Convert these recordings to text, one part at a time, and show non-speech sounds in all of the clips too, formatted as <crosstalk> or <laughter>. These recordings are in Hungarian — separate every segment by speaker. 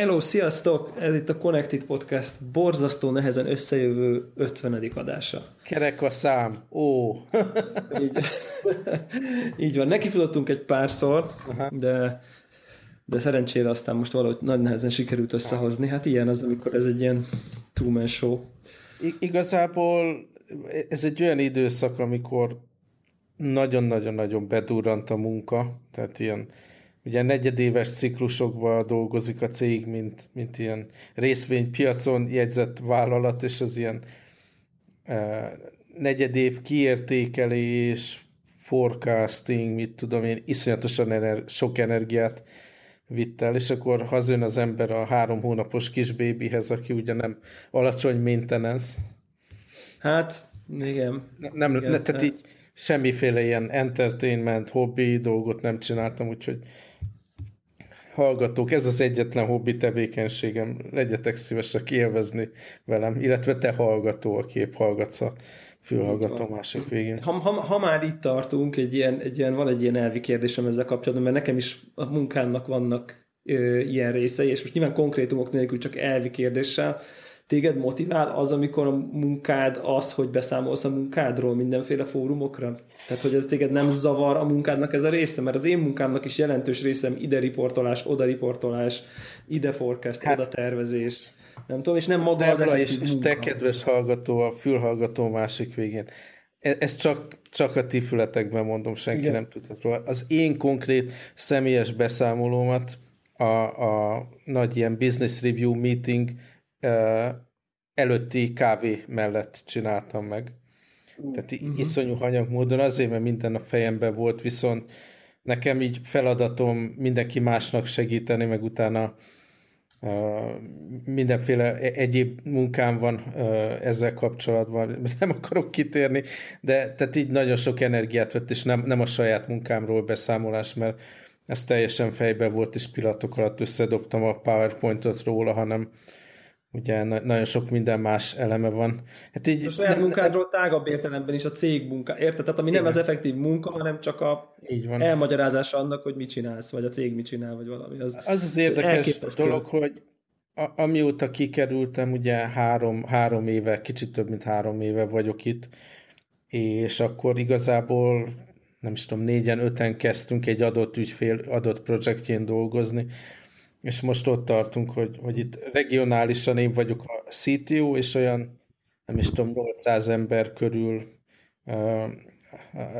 Speaker 1: Hello, sziasztok! Ez itt a Connected Podcast borzasztó nehezen összejövő 50. adása.
Speaker 2: Kerek a szám, ó! <laughs>
Speaker 1: így, így van, nekifutottunk egy párszor, Aha. de de szerencsére aztán most valahogy nagy nehezen sikerült összehozni. Hát ilyen az, amikor ez egy ilyen two-man show.
Speaker 2: I- igazából ez egy olyan időszak, amikor nagyon-nagyon-nagyon bedurrant a munka, tehát ilyen ugye negyedéves ciklusokban dolgozik a cég, mint, mint ilyen részvénypiacon jegyzett vállalat, és az ilyen uh, negyedév kiértékelés, forecasting, mit tudom én, iszonyatosan ener- sok energiát vitt el, és akkor hazajön az ember a három hónapos kis bébihez, aki ugye nem alacsony maintenance.
Speaker 1: Hát, igen.
Speaker 2: Nem, igen, ne, tehát így semmiféle ilyen entertainment, hobbi dolgot nem csináltam, úgyhogy hallgatók, ez az egyetlen hobbi tevékenységem, legyetek szívesek élvezni velem, illetve te hallgató, a kép hallgatsz a fülhallgató másik végén.
Speaker 1: Ha, ha, ha már itt tartunk, egy ilyen, egy ilyen, van egy ilyen elvi kérdésem ezzel kapcsolatban, mert nekem is a munkámnak vannak ö, ilyen részei, és most nyilván konkrétumok nélkül csak elvi kérdéssel, téged motivál az, amikor a munkád az, hogy beszámolsz a munkádról mindenféle fórumokra? Tehát, hogy ez téged nem zavar a munkádnak ez a része? Mert az én munkámnak is jelentős részem ide riportolás, oda riportolás, ide forecast, hát, oda tervezés. Nem tudom, és nem maga
Speaker 2: az és, és te, kedves hallgató, a fülhallgató másik végén. E- ez csak, csak a ti fületekben mondom, senki Igen. nem tudhat róla. Az én konkrét személyes beszámolómat a, a nagy ilyen business review meeting előtti kávé mellett csináltam meg. Tehát uh-huh. iszonyú hanyag módon, azért, mert minden a fejemben volt, viszont nekem így feladatom mindenki másnak segíteni, meg utána uh, mindenféle e-, egyéb munkám van uh, ezzel kapcsolatban, <laughs> nem akarok kitérni, de tehát így nagyon sok energiát vett, és nem, nem a saját munkámról beszámolás, mert ez teljesen fejbe volt, és pillanatok alatt összedobtam a PowerPointot róla, hanem ugye nagyon sok minden más eleme van.
Speaker 1: Hát így, a saját munkádról tágabb értelemben is a cég munka, érted? Tehát ami igen. nem az effektív munka, hanem csak a így van. elmagyarázása annak, hogy mit csinálsz, vagy a cég mit csinál, vagy valami.
Speaker 2: Az az, az érdekes dolog, hogy a, amióta kikerültem, ugye három, három éve, kicsit több, mint három éve vagyok itt, és akkor igazából nem is tudom, négyen, öten kezdtünk egy adott ügyfél, adott projektjén dolgozni, és most ott tartunk, hogy, hogy itt regionálisan én vagyok a CTO, és olyan, nem is tudom, 800 ember körül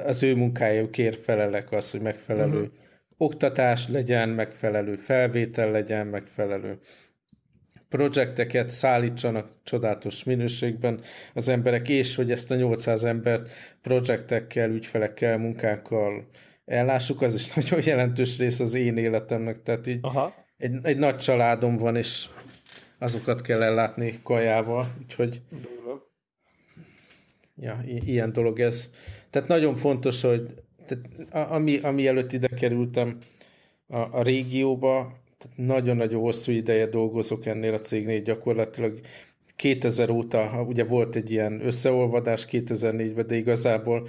Speaker 2: az ő munkájukért felelek az, hogy megfelelő uh-huh. oktatás legyen, megfelelő felvétel legyen, megfelelő projekteket szállítsanak csodálatos minőségben az emberek, és hogy ezt a 800 embert projektekkel, ügyfelekkel, munkákkal ellássuk, az is <laughs> nagyon jelentős rész az én életemnek, tehát így Aha egy, egy nagy családom van, és azokat kell ellátni kajával, úgyhogy ja, ilyen dolog ez. Tehát nagyon fontos, hogy tehát ami, ami előtt ide kerültem a, a régióba, nagyon-nagyon hosszú ideje dolgozok ennél a cégnél, gyakorlatilag 2000 óta, ugye volt egy ilyen összeolvadás 2004-ben, de igazából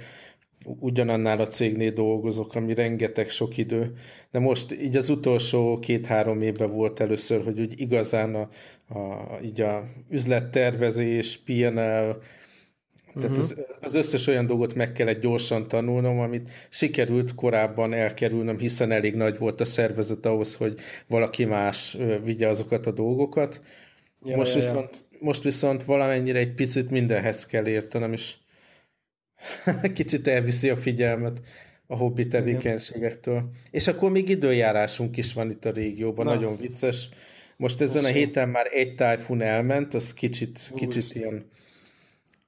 Speaker 2: ugyanannál a cégnél dolgozok, ami rengeteg sok idő, de most így az utolsó két-három évben volt először, hogy úgy igazán a, a, így a üzlettervezés, PNL, tehát uh-huh. az, az összes olyan dolgot meg kellett gyorsan tanulnom, amit sikerült korábban elkerülnöm, hiszen elég nagy volt a szervezet ahhoz, hogy valaki más vigye azokat a dolgokat. Ja, most, ja, viszont, ja. most viszont valamennyire egy picit mindenhez kell értenem, és <laughs> kicsit elviszi a figyelmet a hobbi tevékenységektől. És akkor még időjárásunk is van itt a régióban, Na. nagyon vicces. Most ezen Most a héten már egy tájfun elment, az kicsit, kicsit ilyen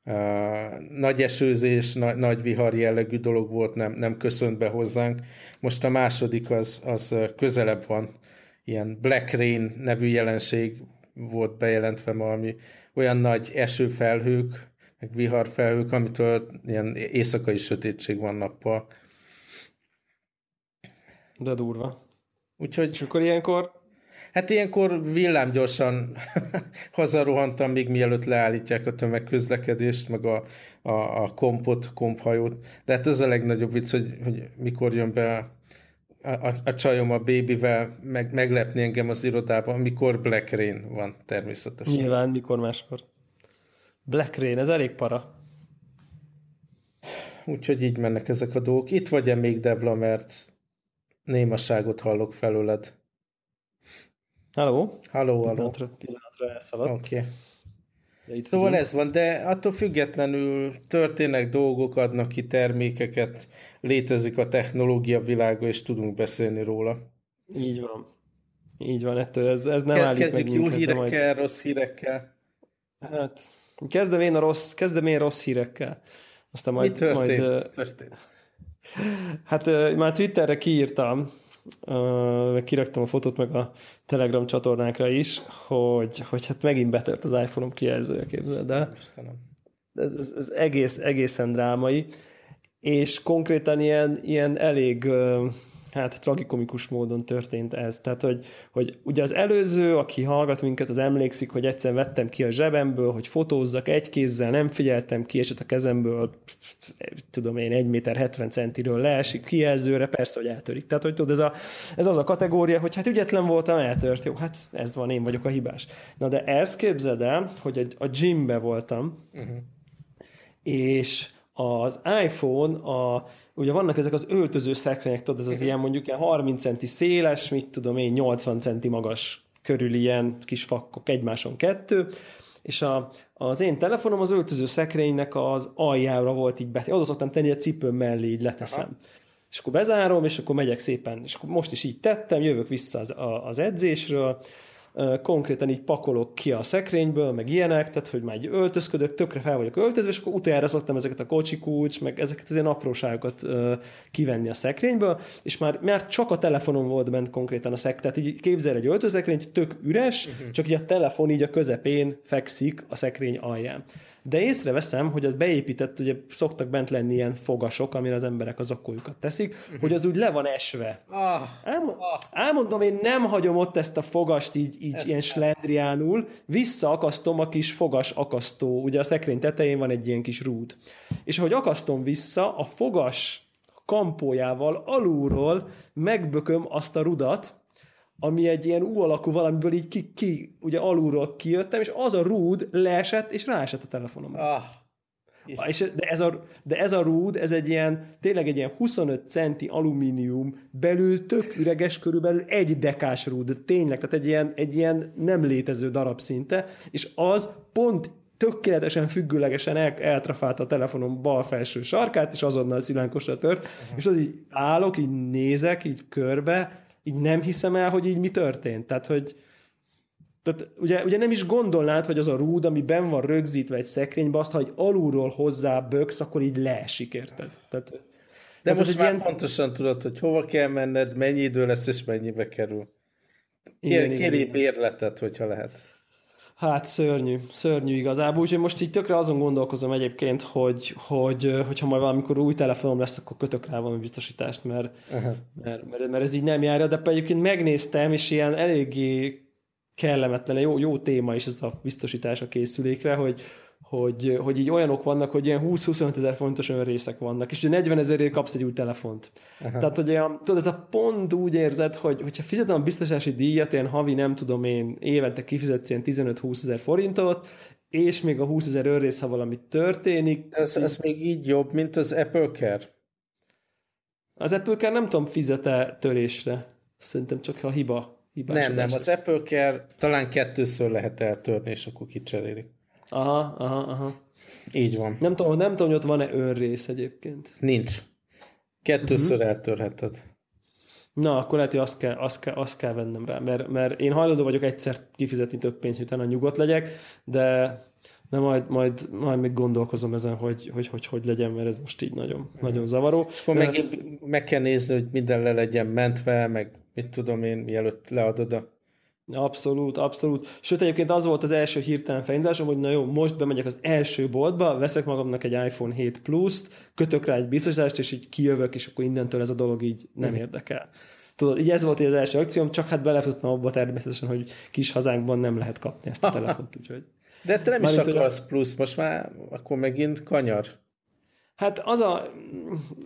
Speaker 2: uh, nagy esőzés, na, nagy vihar jellegű dolog volt, nem, nem köszönt be hozzánk. Most a második az, az közelebb van, ilyen Black Rain nevű jelenség volt bejelentve ma, ami olyan nagy esőfelhők, meg viharfelhők, amitől ilyen éjszakai sötétség van nappal.
Speaker 1: De durva.
Speaker 2: Úgyhogy...
Speaker 1: És akkor ilyenkor?
Speaker 2: Hát ilyenkor villámgyorsan <laughs> hazarohantam, még mielőtt leállítják a tömegközlekedést, meg a, a, a kompot, komphajót. De hát ez a legnagyobb vicc, hogy, hogy mikor jön be a, a csajom a bébivel meg, meglepni engem az irodában, amikor Black Rain van természetesen.
Speaker 1: Nyilván, mikor máskor. Black Rain, ez elég para.
Speaker 2: Úgyhogy így mennek ezek a dolgok. Itt vagy-e még, Devla, mert némaságot hallok felőled.
Speaker 1: Halló?
Speaker 2: Halló, halló.
Speaker 1: Pillanatra, pillanatra elszaladt.
Speaker 2: Oké. Okay.
Speaker 1: Ja, itt
Speaker 2: Szóval
Speaker 1: vagyunk.
Speaker 2: ez van, de attól függetlenül történnek dolgok, adnak ki termékeket, létezik a technológia világa, és tudunk beszélni róla.
Speaker 1: Így van. Így van, ettől ez, ez nem
Speaker 2: Ke-
Speaker 1: állít meg
Speaker 2: Kezdjük jó
Speaker 1: minket,
Speaker 2: hírekkel,
Speaker 1: majd...
Speaker 2: rossz hírekkel.
Speaker 1: Hát, kezdem én a rossz, kezdem én rossz hírekkel. Aztán
Speaker 2: Mi
Speaker 1: majd,
Speaker 2: történt?
Speaker 1: majd
Speaker 2: történt?
Speaker 1: Hát már Twitterre kiírtam, meg kiraktam a fotót meg a Telegram csatornákra is, hogy, hogy hát megint betört az iPhone-om kijelzője, képzeld el. Ez, ez egész, egészen drámai, és konkrétan ilyen, ilyen elég hát tragikomikus módon történt ez. Tehát, hogy, hogy ugye az előző, aki hallgat minket, az emlékszik, hogy egyszer vettem ki a zsebemből, hogy fotózzak egy kézzel, nem figyeltem ki, és ott a kezemből, tudom én, 1 méter 70 centiről leesik kijelzőre, persze, hogy eltörik. Tehát, hogy tudod, ez, a, ez az a kategória, hogy hát ügyetlen voltam, eltört. Jó, hát ez van, én vagyok a hibás. Na de ezt képzeld el, hogy a, gymbe voltam, uh-huh. és az iPhone, a, ugye vannak ezek az öltöző szekrények, tudod, ez az ilyen mondjuk ilyen 30 centi széles, mit tudom én, 80 centi magas körül ilyen kis fakkok, egymáson kettő, és a, az én telefonom az öltöző szekrénynek az aljára volt így betéve. Oda szoktam tenni a cipőm mellé, így leteszem. Aha. És akkor bezárom, és akkor megyek szépen, és akkor most is így tettem, jövök vissza az, a, az edzésről, konkrétan így pakolok ki a szekrényből, meg ilyenek, tehát hogy már így öltözködök, tökre fel vagyok öltözve, és akkor utoljára szoktam ezeket a kocsi kulcs, meg ezeket az ilyen apróságokat kivenni a szekrényből, és már, már csak a telefonom volt bent konkrétan a szek, tehát így képzel egy öltözekrényt, tök üres, uh-huh. csak így a telefon így a közepén fekszik a szekrény alján. De észreveszem, hogy az beépített, ugye szoktak bent lenni ilyen fogasok, amire az emberek az akkójukat teszik, uh-huh. hogy az úgy le van esve.
Speaker 2: Ah,
Speaker 1: Elmo-
Speaker 2: ah.
Speaker 1: elmondom, én nem hagyom ott ezt a fogast így, így ilyen slendriánul, visszaakasztom a kis fogas akasztó, ugye a szekrény tetején van egy ilyen kis rúd. És ahogy akasztom vissza, a fogas kampójával alulról megbököm azt a rudat, ami egy ilyen U alakú valamiből így ki, ki ugye alulról kijöttem, és az a rúd leesett, és ráesett a telefonomra.
Speaker 2: ah. És
Speaker 1: És, de, ez a, de ez a rúd, ez egy ilyen, tényleg egy ilyen 25 centi alumínium, belül tök üreges, körülbelül egy dekás rúd, tényleg, tehát egy ilyen, egy ilyen nem létező darab szinte, és az pont tökéletesen függőlegesen el, eltrafálta a telefonom bal felső sarkát, és azonnal szilánkosra tört, uh-huh. és az így állok, így nézek, így körbe, így nem hiszem el, hogy így mi történt. Tehát, hogy tehát ugye, ugye nem is gondolnád, hogy az a rúd, ami ben van rögzítve egy szekrénybe, azt, ha egy alulról hozzá böksz, akkor így leesik, érted? Tehát,
Speaker 2: De
Speaker 1: tehát
Speaker 2: most már
Speaker 1: ilyen-
Speaker 2: pontosan tudod, hogy hova kell menned, mennyi idő lesz, és mennyibe kerül. Kér,
Speaker 1: igen,
Speaker 2: kéri
Speaker 1: igen.
Speaker 2: bérletet, hogyha lehet.
Speaker 1: Hát szörnyű, szörnyű igazából, úgyhogy most így tökre azon gondolkozom egyébként, hogy, hogy hogyha majd valamikor új telefonom lesz, akkor kötök rá valami biztosítást, mert, mert, mert, mert ez így nem járja, de egyébként megnéztem, és ilyen eléggé kellemetlen, jó, jó téma is ez a biztosítás a készülékre, hogy, hogy, hogy így olyanok vannak, hogy ilyen 20-25 ezer fontos önrészek vannak, és ugye 40 ezerért kapsz egy új telefont. Aha. Tehát, hogy olyan, tudod, ez a pont úgy érzed, hogy hogyha fizetem a biztosítási díjat, ilyen havi, nem tudom én, évente kifizetsz ilyen 15-20 ezer forintot, és még a 20 ezer önrész, ha valami történik.
Speaker 2: Ez, ez még így jobb, mint az Apple Care.
Speaker 1: Az Apple Care nem tudom, fizete törésre. Szerintem csak a hiba. hibás
Speaker 2: Nem, nem,
Speaker 1: adásra.
Speaker 2: az Apple Care talán kettőször lehet eltörni, és akkor kicserélik.
Speaker 1: Aha, aha, aha.
Speaker 2: Így van.
Speaker 1: Nem tudom, nem tudom, hogy ott van-e önrész egyébként.
Speaker 2: Nincs. Kettőször
Speaker 1: Mhm.
Speaker 2: eltörheted.
Speaker 1: Na, akkor lehet, hogy azt kell, azt kell, azt kell vennem rá, mert, mert én hajlandó vagyok egyszer kifizetni több pénzt, hogy utána nyugodt legyek, de, de majd, majd, majd még gondolkozom ezen, hogy hogy, hogy, hogy legyen, mert ez most így nagyon, nagyon zavaró.
Speaker 2: És akkor megint meg kell nézni, hogy minden le legyen mentve, meg mit tudom én, mielőtt leadod a...
Speaker 1: Abszolút, abszolút. Sőt, egyébként az volt az első hirtelen fejlődésom, hogy na jó, most bemegyek az első boltba, veszek magamnak egy iPhone 7 Plus-t, kötök rá egy biztosítást, és így kijövök, és akkor innentől ez a dolog így nem érdekel. Tudod, így ez volt így az első akcióm, csak hát belefutottam abba természetesen, hogy kis hazánkban nem lehet kapni ezt a telefont, <laughs> úgyhogy...
Speaker 2: De te nem is
Speaker 1: Mármint, hogy a-
Speaker 2: akarsz plusz, most már akkor megint kanyar.
Speaker 1: Hát az a,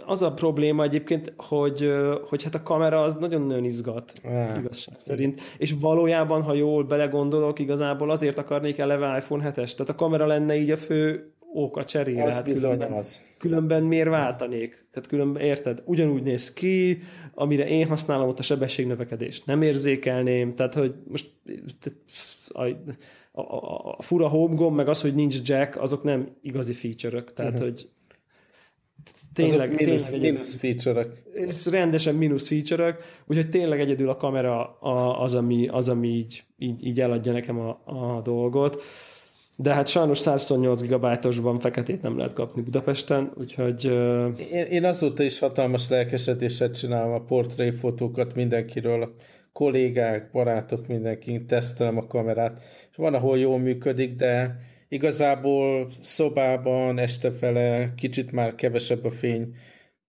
Speaker 1: az a probléma egyébként, hogy, hogy hát a kamera az nagyon-nagyon izgat, ah. igazság szerint. És valójában, ha jól belegondolok, igazából azért akarnék eleve iPhone 7-es. Tehát a kamera lenne így a fő ok a cserére.
Speaker 2: Az hát bizony különben, az.
Speaker 1: Különben miért váltanék? Tehát különben, érted? Ugyanúgy néz ki, amire én használom ott a sebességnövekedést. Nem érzékelném, tehát hogy most a, a, a, a fura home gomb, meg az, hogy nincs jack, azok nem igazi feature-ök. Tehát, uh-huh. hogy
Speaker 2: tényleg, Azok mínusz, tényleg mínusz feature-ök.
Speaker 1: Ez rendesen mínusz feature-ök, úgyhogy tényleg egyedül a kamera az, ami, az, ami így, így, így eladja nekem a, a dolgot. De hát sajnos 128 gigabájtosban feketét nem lehet kapni Budapesten, úgyhogy...
Speaker 2: Én, én azóta is hatalmas lelkesedéssel csinálom a portréfotókat mindenkiről, kollégák, barátok, mindenki, tesztelem a kamerát, és van, ahol jól működik, de Igazából szobában estefele kicsit már kevesebb a fény,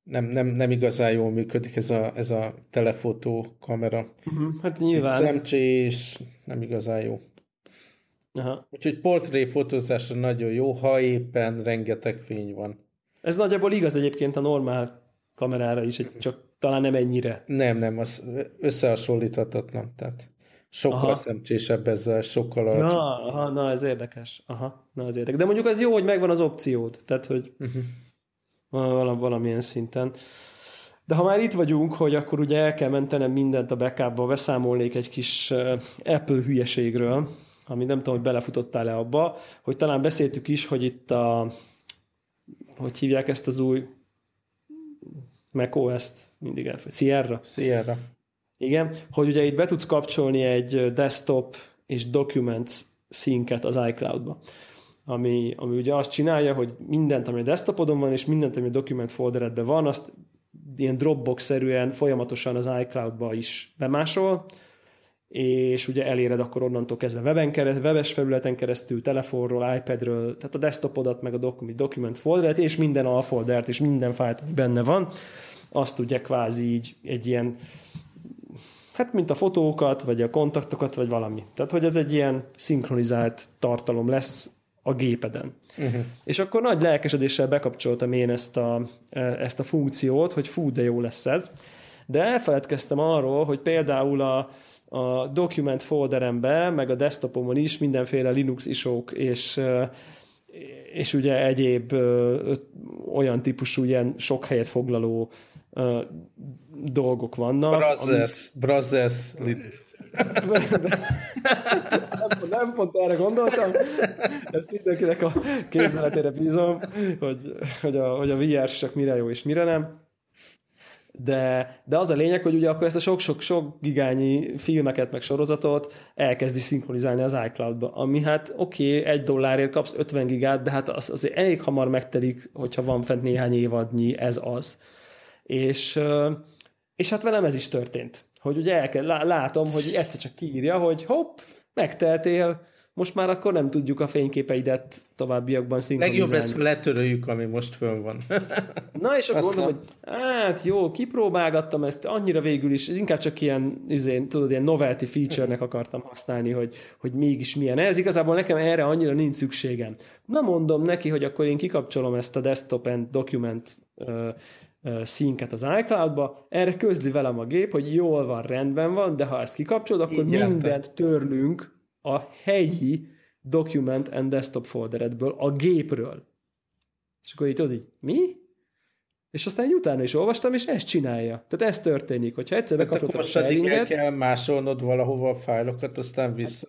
Speaker 2: nem, nem, nem igazán jól működik ez a, ez a telefotó kamera.
Speaker 1: Uh-huh, hát nyilván.
Speaker 2: Szemcsés, nem igazán jó. Aha. Úgyhogy portréfotózásra nagyon jó, ha éppen rengeteg fény van.
Speaker 1: Ez nagyjából igaz egyébként a normál kamerára is, csak talán nem ennyire.
Speaker 2: Nem, nem, az összehasonlíthatatlan. Tehát Sokkal aha. szemcsésebb ezzel, sokkal
Speaker 1: alacsony. Ja, aha, na ez érdekes. Aha, na ez érdekes. De mondjuk az jó, hogy megvan az opciód, tehát hogy uh-huh. Valam, valamilyen szinten. De ha már itt vagyunk, hogy akkor ugye el kell mentenem mindent a backupba, beszámolnék egy kis Apple hülyeségről, ami nem tudom, hogy belefutottál-e abba, hogy talán beszéltük is, hogy itt a hogy hívják ezt az új macOS-t, mindig elfelejt, Sierra?
Speaker 2: Sierra.
Speaker 1: Igen, hogy ugye itt be tudsz kapcsolni egy desktop és documents szinket az iCloud-ba. Ami, ami ugye azt csinálja, hogy mindent, ami a desktopodon van, és mindent, ami a document folderedben van, azt ilyen Dropbox-szerűen folyamatosan az iCloud-ba is bemásol, és ugye eléred akkor onnantól kezdve weben keresztül, webes felületen keresztül, telefonról, iPadről, tehát a desktopodat, meg a document folderet, és minden alfoldert, és minden fájlt, ami benne van, azt tudja kvázi így egy ilyen Hát, mint a fotókat, vagy a kontaktokat, vagy valami. Tehát, hogy ez egy ilyen szinkronizált tartalom lesz a gépeden. Uh-huh. És akkor nagy lelkesedéssel bekapcsoltam én ezt a, e, ezt a funkciót, hogy fú, de jó lesz ez. De elfeledkeztem arról, hogy például a, a document folderembe, meg a desktopomon is mindenféle Linux isók és e, és ugye egyéb ö, olyan típusú ilyen sok helyet foglaló ö, dolgok vannak.
Speaker 2: Brothers, ami... Brothers.
Speaker 1: nem, nem pont erre gondoltam, ezt mindenkinek a képzeletére bízom, hogy, hogy a, hogy a VR csak mire jó és mire nem. De, de az a lényeg, hogy ugye akkor ezt a sok-sok-sok gigányi filmeket, meg sorozatot elkezdi szinkronizálni az iCloud-ba, ami hát oké, okay, egy dollárért kapsz 50 gigát, de hát az azért elég hamar megtelik, hogyha van fent néhány évadnyi, ez az. És, és hát velem ez is történt. Hogy ugye el kell, látom, hogy egyszer csak kiírja, hogy hopp, megteltél, most már akkor nem tudjuk a fényképeidet továbbiakban szinkronizálni.
Speaker 2: Legjobb lesz, letöröljük, ami most fönn van. <laughs>
Speaker 1: Na és akkor mondom, hogy hát jó, kipróbálgattam ezt, annyira végül is, inkább csak ilyen, izén, tudod, ilyen novelty feature-nek akartam használni, hogy, hogy mégis milyen ez. Igazából nekem erre annyira nincs szükségem. Na mondom neki, hogy akkor én kikapcsolom ezt a desktop and document színket az iCloud-ba, erre közli velem a gép, hogy jól van, rendben van, de ha ezt kikapcsolod, akkor Így mindent értem. törlünk a helyi document and desktop folderedből, a gépről. És akkor így tudod így, mi? És aztán egy utána is olvastam, és ezt csinálja. Tehát ez történik, hogyha egyszer hát bekapcsolod a sharinget...
Speaker 2: el kell másolnod valahova a fájlokat, aztán vissza.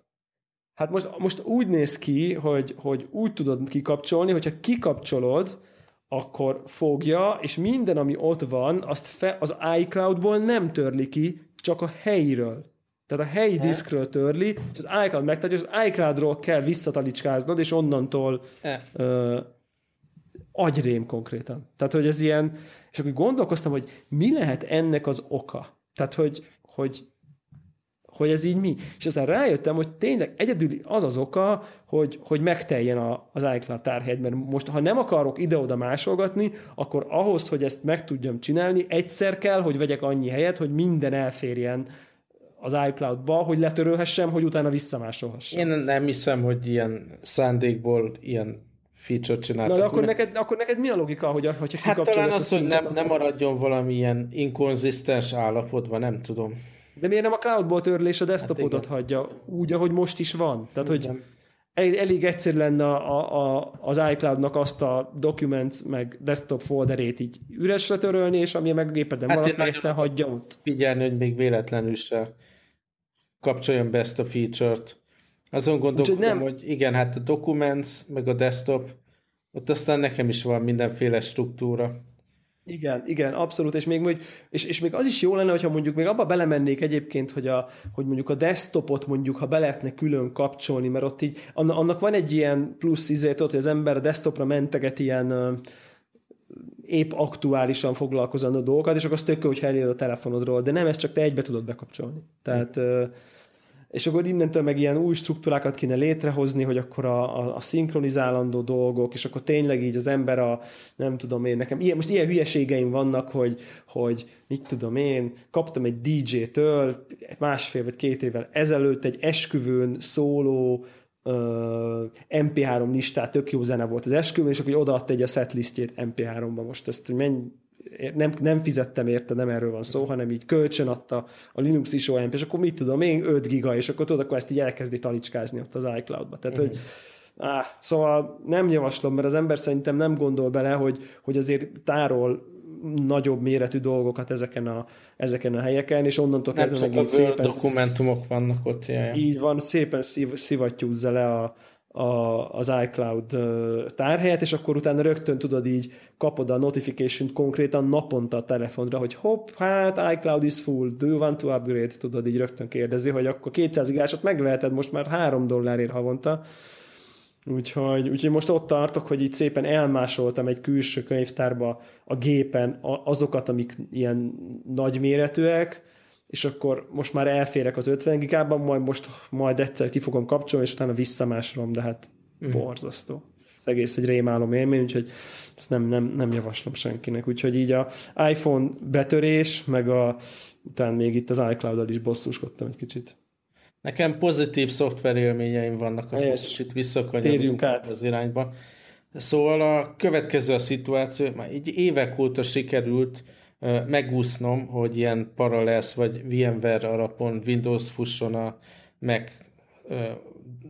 Speaker 1: Hát most, most úgy néz ki, hogy, hogy úgy tudod kikapcsolni, hogyha kikapcsolod, akkor fogja, és minden, ami ott van, azt fe, az iCloud-ból nem törli ki, csak a helyiről. Tehát a helyi He? diszkről törli, és az iCloud megtartja, és az iCloud-ról kell visszatalicskáznod, és onnantól uh, agyrém konkrétan. Tehát, hogy ez ilyen, és akkor gondolkoztam, hogy mi lehet ennek az oka. Tehát, hogy, hogy hogy ez így mi. És aztán rájöttem, hogy tényleg egyedül az az oka, hogy, hogy megteljen a, az iCloud tárhely, mert most, ha nem akarok ide-oda másolgatni, akkor ahhoz, hogy ezt meg tudjam csinálni, egyszer kell, hogy vegyek annyi helyet, hogy minden elférjen az iCloud-ba, hogy letörölhessem, hogy utána visszamásolhassam.
Speaker 2: Én nem hiszem, hogy ilyen szándékból ilyen feature csináltak.
Speaker 1: Na, de akkor neked, akkor neked mi a logika, hogy, hogyha
Speaker 2: Hát talán az, hogy nem, nem maradjon valamilyen inkonzisztens állapotban, nem tudom.
Speaker 1: De miért nem a cloudból törlés a desktopodat hát hagyja úgy, ahogy most is van? Tehát, hogy nem. elég egyszerű lenne a, a, az iCloud-nak azt a documents meg desktop folderét így üresre törölni, és ami meg a gépeden hát van, azt meg egyszer hagyja ott.
Speaker 2: Figyelni, hogy még véletlenül se kapcsoljon be ezt a feature-t. Azon gondolkodom, nem... hogy igen, hát a documents, meg a desktop, ott aztán nekem is van mindenféle struktúra.
Speaker 1: Igen, igen, abszolút, és még, és, és még az is jó lenne, hogyha mondjuk még abba belemennék egyébként, hogy, a, hogy mondjuk a desktopot mondjuk, ha be lehetne külön kapcsolni, mert ott így, annak van egy ilyen plusz izért, hogy az ember a desktopra menteget ilyen épp aktuálisan foglalkozandó dolgokat, és akkor az tök hogy elérd a telefonodról, de nem, ezt csak te egybe tudod bekapcsolni. Tehát mm és akkor innentől meg ilyen új struktúrákat kéne létrehozni, hogy akkor a, a, a szinkronizálandó dolgok, és akkor tényleg így az ember a, nem tudom én, nekem, ilyen, most ilyen hülyeségeim vannak, hogy, hogy mit tudom én, kaptam egy DJ-től másfél vagy két évvel ezelőtt egy esküvőn szóló uh, MP3 listát, tök jó zene volt az esküvőn, és akkor odaadta egy a setlistjét MP3-ba. Most ezt, hogy menj, nem, nem fizettem érte, nem erről van szó, hanem így kölcsön adta a Linux is OMP, és akkor mit tudom én, 5 giga, és akkor tudod, akkor ezt így elkezdi talicskázni ott az iCloud-ba. Tehát, uh-huh. hogy Á, szóval nem javaslom, mert az ember szerintem nem gondol bele, hogy, hogy azért tárol nagyobb méretű dolgokat ezeken a, ezeken a helyeken, és onnantól kezdve
Speaker 2: meg így szépen... dokumentumok vannak ott.
Speaker 1: Jaj. Így van, szépen szív, szivattyúzza le a, a, az iCloud tárhelyet, és akkor utána rögtön tudod így, kapod a notification konkrétan naponta a telefonra, hogy hopp, hát iCloud is full, do you want to upgrade? Tudod így rögtön kérdezi, hogy akkor 200 igásot megveheted most már 3 dollárért havonta, Úgyhogy, úgyhogy most ott tartok, hogy itt szépen elmásoltam egy külső könyvtárba a gépen azokat, amik ilyen nagyméretűek, és akkor most már elférek az 50 gigában, majd most majd egyszer ki fogom kapcsolni, és utána visszamásolom, de hát uh-huh. borzasztó. Ez egész egy rémálom élmény, úgyhogy ezt nem, nem, nem javaslom senkinek. Úgyhogy így a iPhone betörés, meg a, utána még itt az iCloud-dal is bosszúskodtam egy kicsit.
Speaker 2: Nekem pozitív szoftver élményeim vannak, hogy kicsit visszakanyarodunk az irányba. Szóval a következő a szituáció, már így évek óta sikerült megúsznom, hogy ilyen Parallels vagy VMware alapon Windows fusson a Mac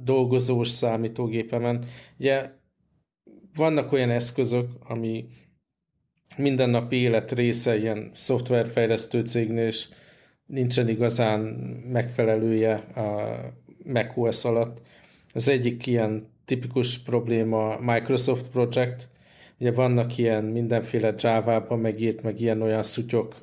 Speaker 2: dolgozós számítógépemen. Ugye vannak olyan eszközök, ami mindennapi élet része ilyen szoftverfejlesztő cégnél, és nincsen igazán megfelelője a macOS alatt. Az egyik ilyen tipikus probléma Microsoft Project, Ugye vannak ilyen mindenféle Java-ban megírt, meg ilyen-olyan szutyok,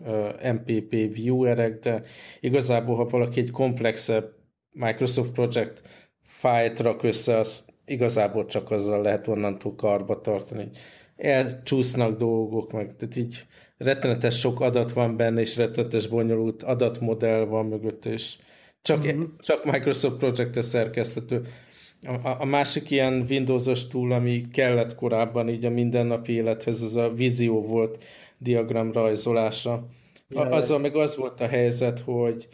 Speaker 2: MPP viewerek, de igazából, ha valaki egy komplexebb Microsoft Project fájlt rak össze, az igazából csak azzal lehet onnantól karba tartani. Elcsúsznak dolgok, meg tehát így rettenetes sok adat van benne, és rettenetes bonyolult adatmodell van mögött, és csak, mm-hmm. csak Microsoft Project-es szerkesztető. A, a másik ilyen Windows-os túl, ami kellett korábban így a mindennapi élethez, az a vízió volt diagram rajzolása. A, azzal meg az volt a helyzet, hogy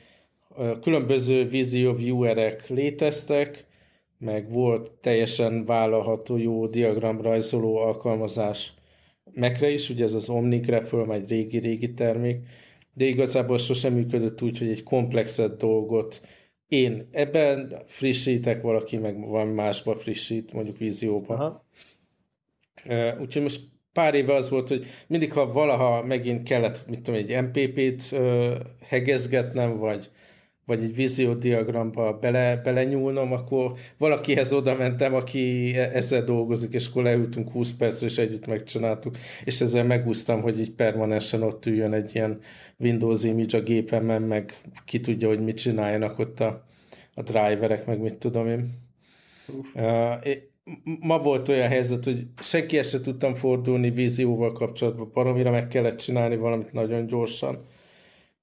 Speaker 2: különböző vízió viewerek léteztek, meg volt teljesen vállalható jó diagramrajzoló alkalmazás Mekre is, ugye ez az OmniGraphol, egy régi-régi termék, de igazából sosem működött úgy, hogy egy komplexebb dolgot én ebben frissítek, valaki meg van másba frissít, mondjuk vízióban. Aha. Úgyhogy most pár éve az volt, hogy mindig, ha valaha megint kellett, mit tudom, egy MPP-t hegezgetnem, vagy vagy egy víziódiagramba bele, belenyúlnom, akkor valakihez oda mentem, aki e-, ezzel dolgozik, és akkor leültünk 20 percre, és együtt megcsináltuk, és ezzel megúsztam, hogy így permanensen ott üljön egy ilyen Windows image a gépemen, meg ki tudja, hogy mit csináljanak ott a, a driverek, meg mit tudom én. Uh, ma volt olyan helyzet, hogy senkihez se tudtam fordulni vízióval kapcsolatban, baromira meg kellett csinálni valamit nagyon gyorsan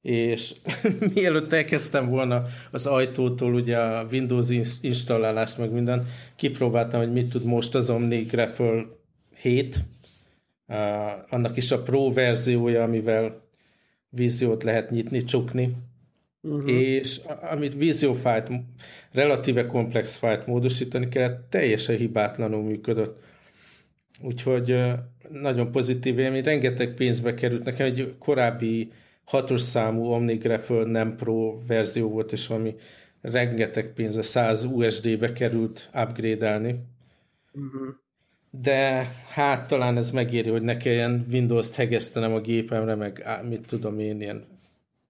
Speaker 2: és <laughs> mielőtt elkezdtem volna az ajtótól ugye a Windows installálást, meg minden, kipróbáltam, hogy mit tud most az Omni Graphel 7, uh, annak is a Pro verziója, amivel víziót lehet nyitni, csukni, uh-huh. és amit víziófájt, relatíve komplex fájt módosítani kellett, teljesen hibátlanul működött. Úgyhogy nagyon pozitív élmény, rengeteg pénzbe került. Nekem egy korábbi hatos számú OmniGraffle nem Pro verzió volt, és valami rengeteg pénze, 100 USD-be került upgrade-elni. Uh-huh. De hát talán ez megéri, hogy ne kelljen Windows-t hegesztenem a gépemre, meg mit tudom én, ilyen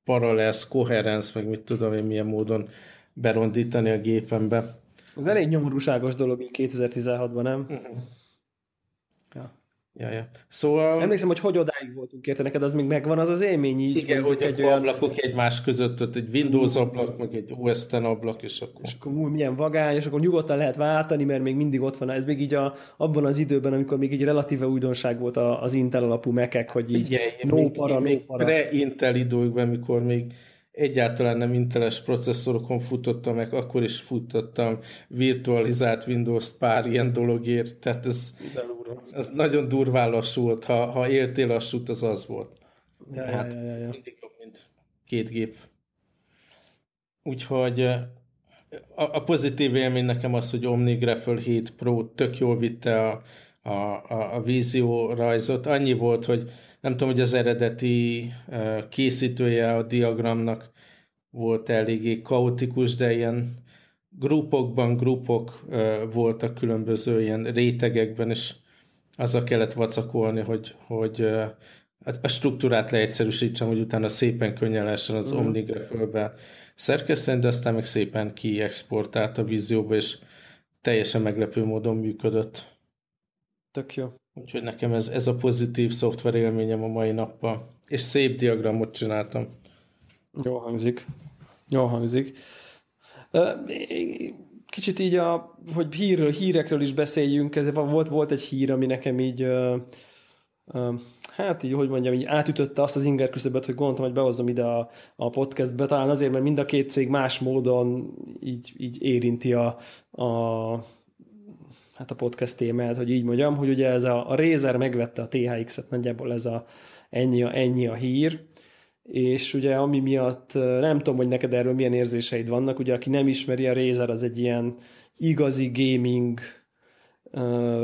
Speaker 2: parallels, coherence, meg mit tudom én milyen módon berondítani a gépembe.
Speaker 1: Ez elég nyomorúságos dolog így 2016-ban, nem? Uh-huh.
Speaker 2: Ja. Ja. Szóval...
Speaker 1: Emlékszem, hogy hogy odáig voltunk érte, neked az még megvan az az élmény így?
Speaker 2: Igen, hogy egy olyan... ablakok egymás között, ott egy Windows ablak, meg egy OS X ablak, és akkor...
Speaker 1: És akkor milyen vagány, és akkor nyugodtan lehet váltani, mert még mindig ott van. Ez még így a, abban az időben, amikor még egy relatíve újdonság volt az Intel alapú mekek, hogy így
Speaker 2: Igen, no még, para, még, no para. Pre-Intel időkben, mikor még egyáltalán nem inteles processzorokon futottam meg, akkor is futottam virtualizált Windows-t pár ilyen dologért, tehát ez, ez nagyon durván lassú volt, ha, ha éltél lassút, az az volt.
Speaker 1: Ja, hát ja, ja, ja.
Speaker 2: mindig jobb, mint két gép. Úgyhogy a, a pozitív élmény nekem az, hogy OmniGraffle 7 Pro tök jól vitte a, a, a, a vízió rajzot. Annyi volt, hogy nem tudom, hogy az eredeti készítője a diagramnak volt eléggé kaotikus, de ilyen grupokban grupok voltak különböző ilyen rétegekben, és azzal kellett vacakolni, hogy, hogy a struktúrát leegyszerűsítsem, hogy utána szépen könnyen lehessen az mm. Omnigraph-be szerkeszteni, de aztán meg szépen kiexportált a vízióba, és teljesen meglepő módon működött.
Speaker 1: Tök jó.
Speaker 2: Úgyhogy nekem ez, ez a pozitív szoftver élményem a mai nappal. És szép diagramot csináltam.
Speaker 1: Jó hangzik. Jó hangzik. Kicsit így, a, hogy hírről, hírekről is beszéljünk, ez volt, volt egy hír, ami nekem így hát így, hogy mondjam, így átütötte azt az inger küszöböt, hogy gondoltam, hogy behozom ide a, a podcastbe, talán azért, mert mind a két cég más módon így, így érinti a, a hát a podcast témát, hogy így mondjam, hogy ugye ez a, a Razer megvette a THX-et, nagyjából ez a ennyi a, ennyi a hír, és ugye ami miatt nem tudom, hogy neked erről milyen érzéseid vannak, ugye aki nem ismeri, a Razer az egy ilyen igazi gaming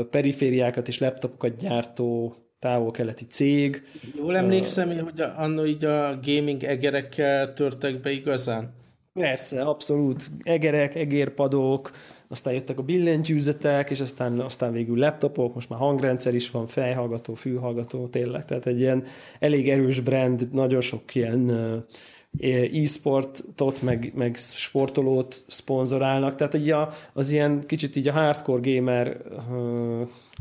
Speaker 1: perifériákat és laptopokat gyártó távol-keleti cég.
Speaker 2: Jól emlékszem, uh, hogy annó így a gaming egerekkel törtek be igazán?
Speaker 1: Persze, abszolút. Egerek, egérpadok, aztán jöttek a billentyűzetek, és aztán, aztán végül laptopok, most már hangrendszer is van, fejhallgató, fülhallgató, tényleg. Tehát egy ilyen elég erős brand, nagyon sok ilyen e-sportot, meg, meg sportolót szponzorálnak, tehát egy a, az ilyen kicsit így a hardcore gamer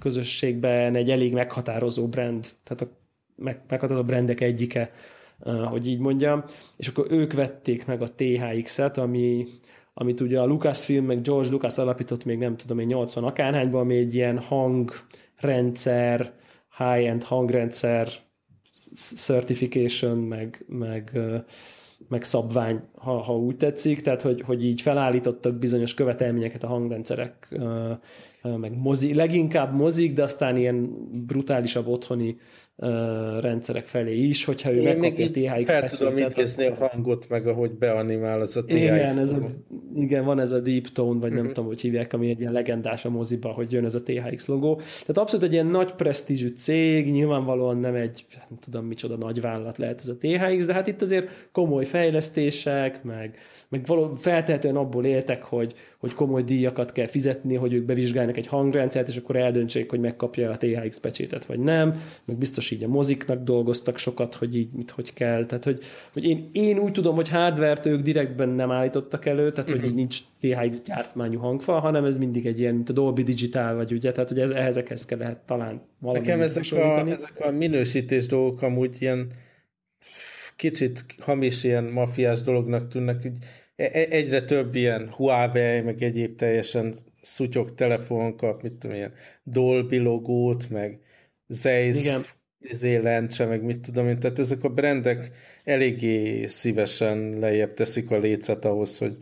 Speaker 1: közösségben egy elég meghatározó brand, tehát a meg, meghatározó brandek egyike, hogy így mondjam, és akkor ők vették meg a THX-et, ami amit ugye a Lucasfilm, meg George Lucas alapított még nem tudom én 80 akárhányban, ami egy ilyen hangrendszer, high-end hangrendszer certification, meg, meg, meg szabvány, ha, ha úgy tetszik, tehát hogy, hogy így felállítottak bizonyos követelményeket a hangrendszerek, meg mozi, leginkább mozik, de aztán ilyen brutálisabb otthoni rendszerek felé is, hogyha ő
Speaker 2: megkapja a THX fel tudom idézni a hangot, meg ahogy beanimál az a THX. Igen,
Speaker 1: ez a, igen, van ez a Deep Tone, vagy uh-huh. nem mhm. tudom, hogy hívják, ami egy ilyen legendás a moziba, hogy jön ez a THX logó. Tehát abszolút egy ilyen nagy presztízsű cég, nyilvánvalóan nem egy, nem tudom micsoda nagy vállalat lehet ez a THX, de hát itt azért komoly fejlesztések, meg, meg való, feltehetően abból éltek, hogy, hogy komoly díjakat kell fizetni, hogy ők bevizsgálnak egy hangrendszert, és akkor eldöntsék, hogy megkapja a THX pecsétet, vagy nem, meg biztos így a moziknak dolgoztak sokat, hogy így mit hogy kell. Tehát, hogy, hogy én, én úgy tudom, hogy hardware ők direktben nem állítottak elő, tehát, hogy így nincs THX gyártmányú hangfal, hanem ez mindig egy ilyen, mint a Dolby Digital, vagy ugye, tehát, hogy ez, ehhez kell lehet talán
Speaker 2: valami Nekem ezek a, ezek a minősítés dolgok amúgy ilyen kicsit hamis ilyen mafiás dolognak tűnnek, hogy e, e, egyre több ilyen Huawei, meg egyéb teljesen szutyok telefon kap, mit tudom, ilyen Dolby logót, meg Zeiss Igen. Lencse, meg mit tudom én, tehát ezek a brendek eléggé szívesen lejjebb teszik a lécet ahhoz, hogy,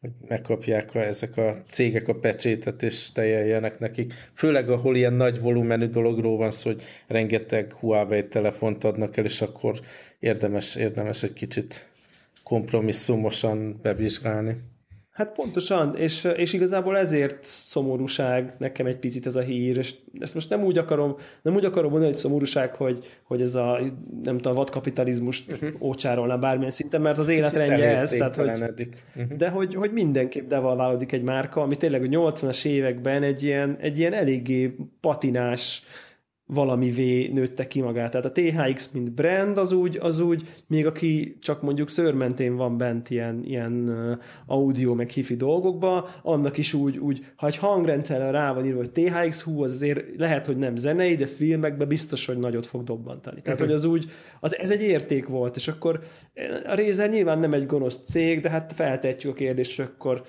Speaker 2: hogy megkapják a, ezek a cégek a pecsétet, és tejeljenek nekik. Főleg, ahol ilyen nagy volumenű dologról van szó, hogy rengeteg Huawei telefont adnak el, és akkor érdemes, érdemes egy kicsit kompromisszumosan bevizsgálni.
Speaker 1: Hát pontosan, és, és igazából ezért szomorúság nekem egy picit ez a hír, és ezt most nem úgy akarom, nem úgy akarom mondani, hogy szomorúság, hogy, hogy ez a, nem tudom, vadkapitalizmus uh-huh. ócsárolna bármilyen szinten, mert az életrendje ez, tehát, hogy, uh-huh. de hogy, hogy mindenképp devalválódik egy márka, ami tényleg a 80-as években egy ilyen, egy ilyen eléggé patinás, valamivé nőtte ki magát. Tehát a THX, mint brand, az úgy, az úgy még aki csak mondjuk szőrmentén van bent ilyen, ilyen audio, meg hifi dolgokba, annak is úgy, úgy ha egy hangrendszerre rá van írva, hogy THX, hú, az azért lehet, hogy nem zenei, de filmekben biztos, hogy nagyot fog dobbantani. Tehát, hogy az úgy, az, ez egy érték volt, és akkor a Razer nyilván nem egy gonosz cég, de hát feltetjük a kérdést, akkor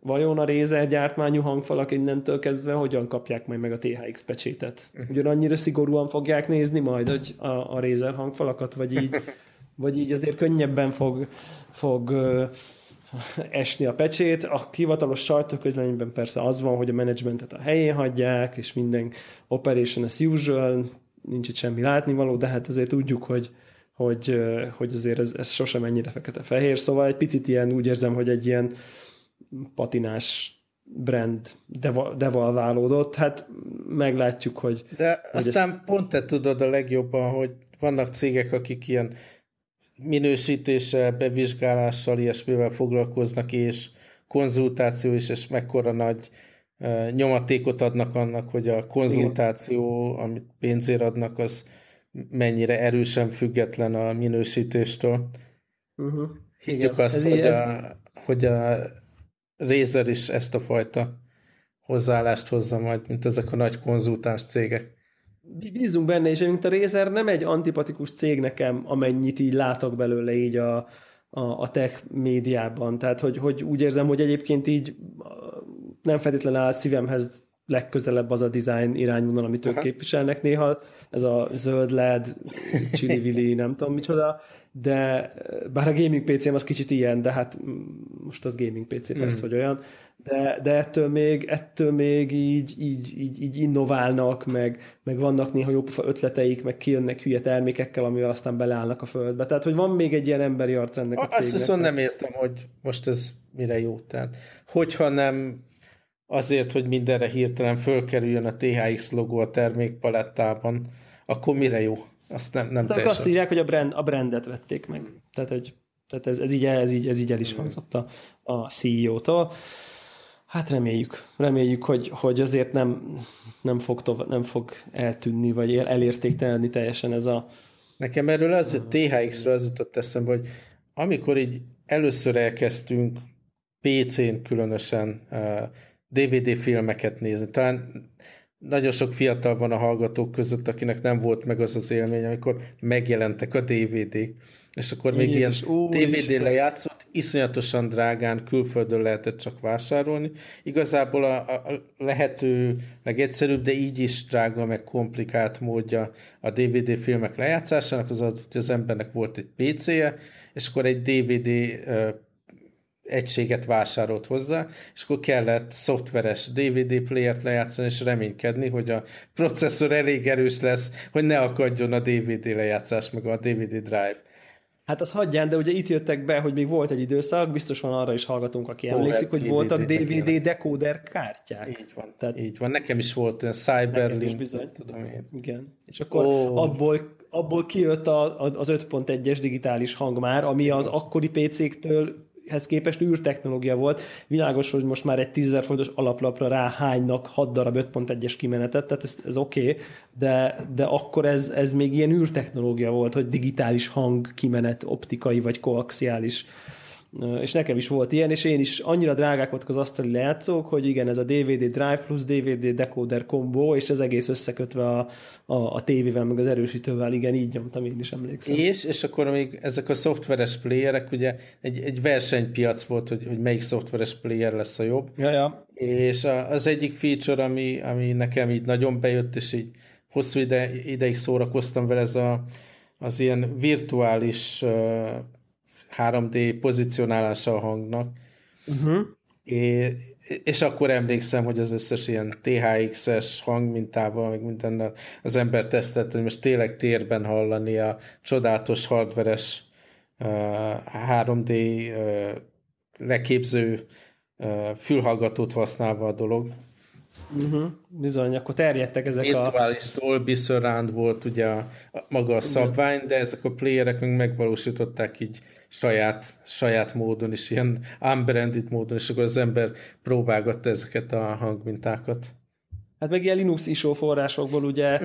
Speaker 1: vajon a Razer gyártmányú hangfalak innentől kezdve hogyan kapják majd meg a THX pecsétet? Mhm. Ugyanannyira szigorúan fogják nézni majd hogy a, a Razer hangfalakat, vagy így, <laughs> vagy így azért könnyebben fog, fog esni a pecsét. A hivatalos sajtóközleményben persze az van, hogy a menedzsmentet a helyén hagyják, és minden operation as usual, nincs itt semmi látnivaló, de hát azért tudjuk, hogy, hogy, hogy azért ez, ez sosem ennyire fekete-fehér, szóval egy picit ilyen úgy érzem, hogy egy ilyen patinás brand deva, devalválódott, hát meglátjuk, hogy...
Speaker 2: De hogy aztán ezt... pont te tudod a legjobban, hogy vannak cégek, akik ilyen minősítéssel, bevizsgálással, ilyesmivel foglalkoznak, és konzultáció is, és mekkora nagy uh, nyomatékot adnak annak, hogy a konzultáció, Igen. amit pénzért adnak, az mennyire erősen független a minősítéstől. Uh-huh. Higgyük Igen. azt, ez hogy, ez... a, hogy a Razer is ezt a fajta hozzáállást hozza majd, mint ezek a nagy konzultáns cégek.
Speaker 1: Bízunk benne, és mint a Razer nem egy antipatikus cég nekem, amennyit így látok belőle így a, a, a tech médiában. Tehát, hogy, hogy úgy érzem, hogy egyébként így nem feltétlenül áll szívemhez legközelebb az a design irányvonal, amit ők Aha. képviselnek néha, ez a zöld LED, chili <laughs> nem tudom micsoda, de bár a gaming PC-m az kicsit ilyen, de hát most az gaming PC persze, mm. hogy olyan, de, de ettől még, ettől még így, így, így, így innoválnak, meg, meg vannak néha jó ötleteik, meg kijönnek hülye termékekkel, amivel aztán beleállnak a földbe. Tehát, hogy van még egy ilyen emberi arc ennek a, a cégnek.
Speaker 2: Azt viszont nem értem, hogy most ez mire jó. Tehát, hogyha nem azért, hogy mindenre hirtelen fölkerüljön a THX logó a termékpalettában, akkor mire jó? Azt nem, nem
Speaker 1: teljesen. azt írják, hogy a, brand, a brandet vették meg. Tehát, hogy, tehát ez, ez, így, ez, így, ez így el is hangzott a, a CEO-tól. Hát reméljük, reméljük, hogy, hogy azért nem, nem, fog tova, nem fog eltűnni, vagy elértéktelni teljesen ez a...
Speaker 2: Nekem erről az, THX-ről az jutott eszembe, hogy amikor így először elkezdtünk PC-n különösen DVD filmeket nézni, talán nagyon sok fiatal van a hallgatók között, akinek nem volt meg az az élmény, amikor megjelentek a DVD-k, és akkor még ilyen DVD lejátszott, iszonyatosan drágán külföldön lehetett csak vásárolni. Igazából a, a lehető legegyszerűbb, de így is drága, meg komplikált módja a DVD filmek lejátszásának, az az, hogy az embernek volt egy PC-je, és akkor egy DVD egységet vásárolt hozzá, és akkor kellett szoftveres DVD playert lejátszani, és reménykedni, hogy a processzor elég erős lesz, hogy ne akadjon a DVD lejátszás, meg a DVD drive.
Speaker 1: Hát az hagyján, de ugye itt jöttek be, hogy még volt egy időszak, biztos van arra is hallgatunk, aki oh, emlékszik, hogy DVD voltak DVD decoder kártyák.
Speaker 2: Így van, Tehát, így van. Nekem is volt olyan Cyberlink, bizony. tudom én.
Speaker 1: Igen. És akkor oh. abból, abból kijött a, az 5.1-es digitális hang már, ami az akkori PC-któl hez képest űrtechnológia volt. Világos, hogy most már egy 10 fontos alaplapra ráhánynak 6 darab 5.1-es kimenetet, tehát ez, ez oké, okay, de, de akkor ez, ez még ilyen űrtechnológia volt, hogy digitális hang kimenet, optikai vagy koaxiális és nekem is volt ilyen, és én is annyira drágák voltak az asztali lejátszók, hogy igen, ez a DVD Drive plus DVD decoder kombó, és ez egész összekötve a, a, a tévével, meg az erősítővel, igen, így nyomtam, én is emlékszem.
Speaker 2: És, és akkor még ezek a szoftveres playerek, ugye egy, egy versenypiac volt, hogy, hogy melyik szoftveres player lesz a jobb.
Speaker 1: Ja, ja.
Speaker 2: És az egyik feature, ami, ami nekem így nagyon bejött, és így hosszú ide, ideig szórakoztam vele, ez a, az ilyen virtuális 3D pozícionálása a hangnak. Uh-huh. É, és akkor emlékszem, hogy az összes ilyen THX-es hangmintával, meg mindennel az ember tesztelt, hogy most tényleg térben hallani a csodálatos hardveres uh, 3D uh, leképző fülhallgatót használva a dolog.
Speaker 1: Uh-huh. Bizony, akkor terjedtek ezek
Speaker 2: Virtuális a... Dolby Surround volt ugye a, a, maga a szabvány, de ezek a playerek még megvalósították így saját, saját módon is, ilyen unbranded módon, és akkor az ember próbálgatta ezeket a hangmintákat.
Speaker 1: Hát meg ilyen Linux ISO forrásokból ugye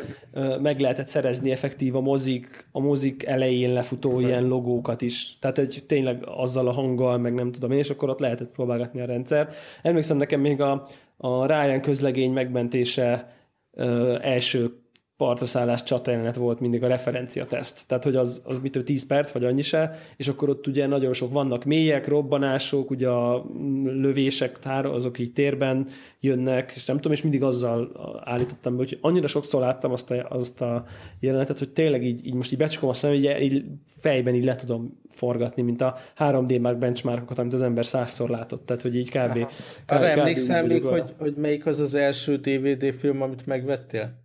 Speaker 1: meg lehetett szerezni effektív a mozik, a mozik elején lefutó Ezek. ilyen logókat is. Tehát egy tényleg azzal a hanggal, meg nem tudom én, és akkor ott lehetett próbálgatni a rendszert. Emlékszem nekem még a, a Ryan közlegény megmentése ö, első partraszállás csatajelenet volt mindig a referencia teszt. Tehát, hogy az, az mitől 10 perc, vagy annyi se, és akkor ott ugye nagyon sok vannak mélyek, robbanások, ugye a lövések, tár, azok így térben jönnek, és nem tudom, és mindig azzal állítottam be, hogy annyira sokszor láttam azt a, azt a jelenetet, hogy tényleg így, így most így becsukom a szemem, így, így fejben így le tudom forgatni, mint a 3D már benchmarkokat, amit az ember százszor látott, tehát hogy így kb. kb
Speaker 2: Arra emlékszel még, hogy, hogy melyik az az első DVD film, amit megvettél?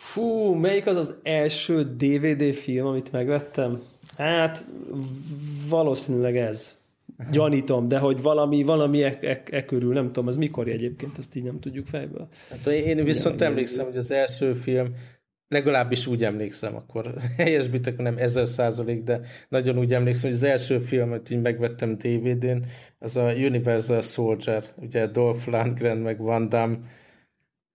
Speaker 1: Fú, melyik az az első DVD film, amit megvettem? Hát valószínűleg ez. Gyanítom, de hogy valami, valami e, e, e körül, nem tudom, az mikor egyébként, ezt így nem tudjuk fejből.
Speaker 2: Hát én viszont Igen, emlékszem, hogy az első film, legalábbis úgy emlékszem, akkor <laughs> helyesbitek, nem ezer százalék, de nagyon úgy emlékszem, hogy az első filmet így megvettem DVD-n, az a Universal Soldier, ugye Dolph Lundgren meg Van Damme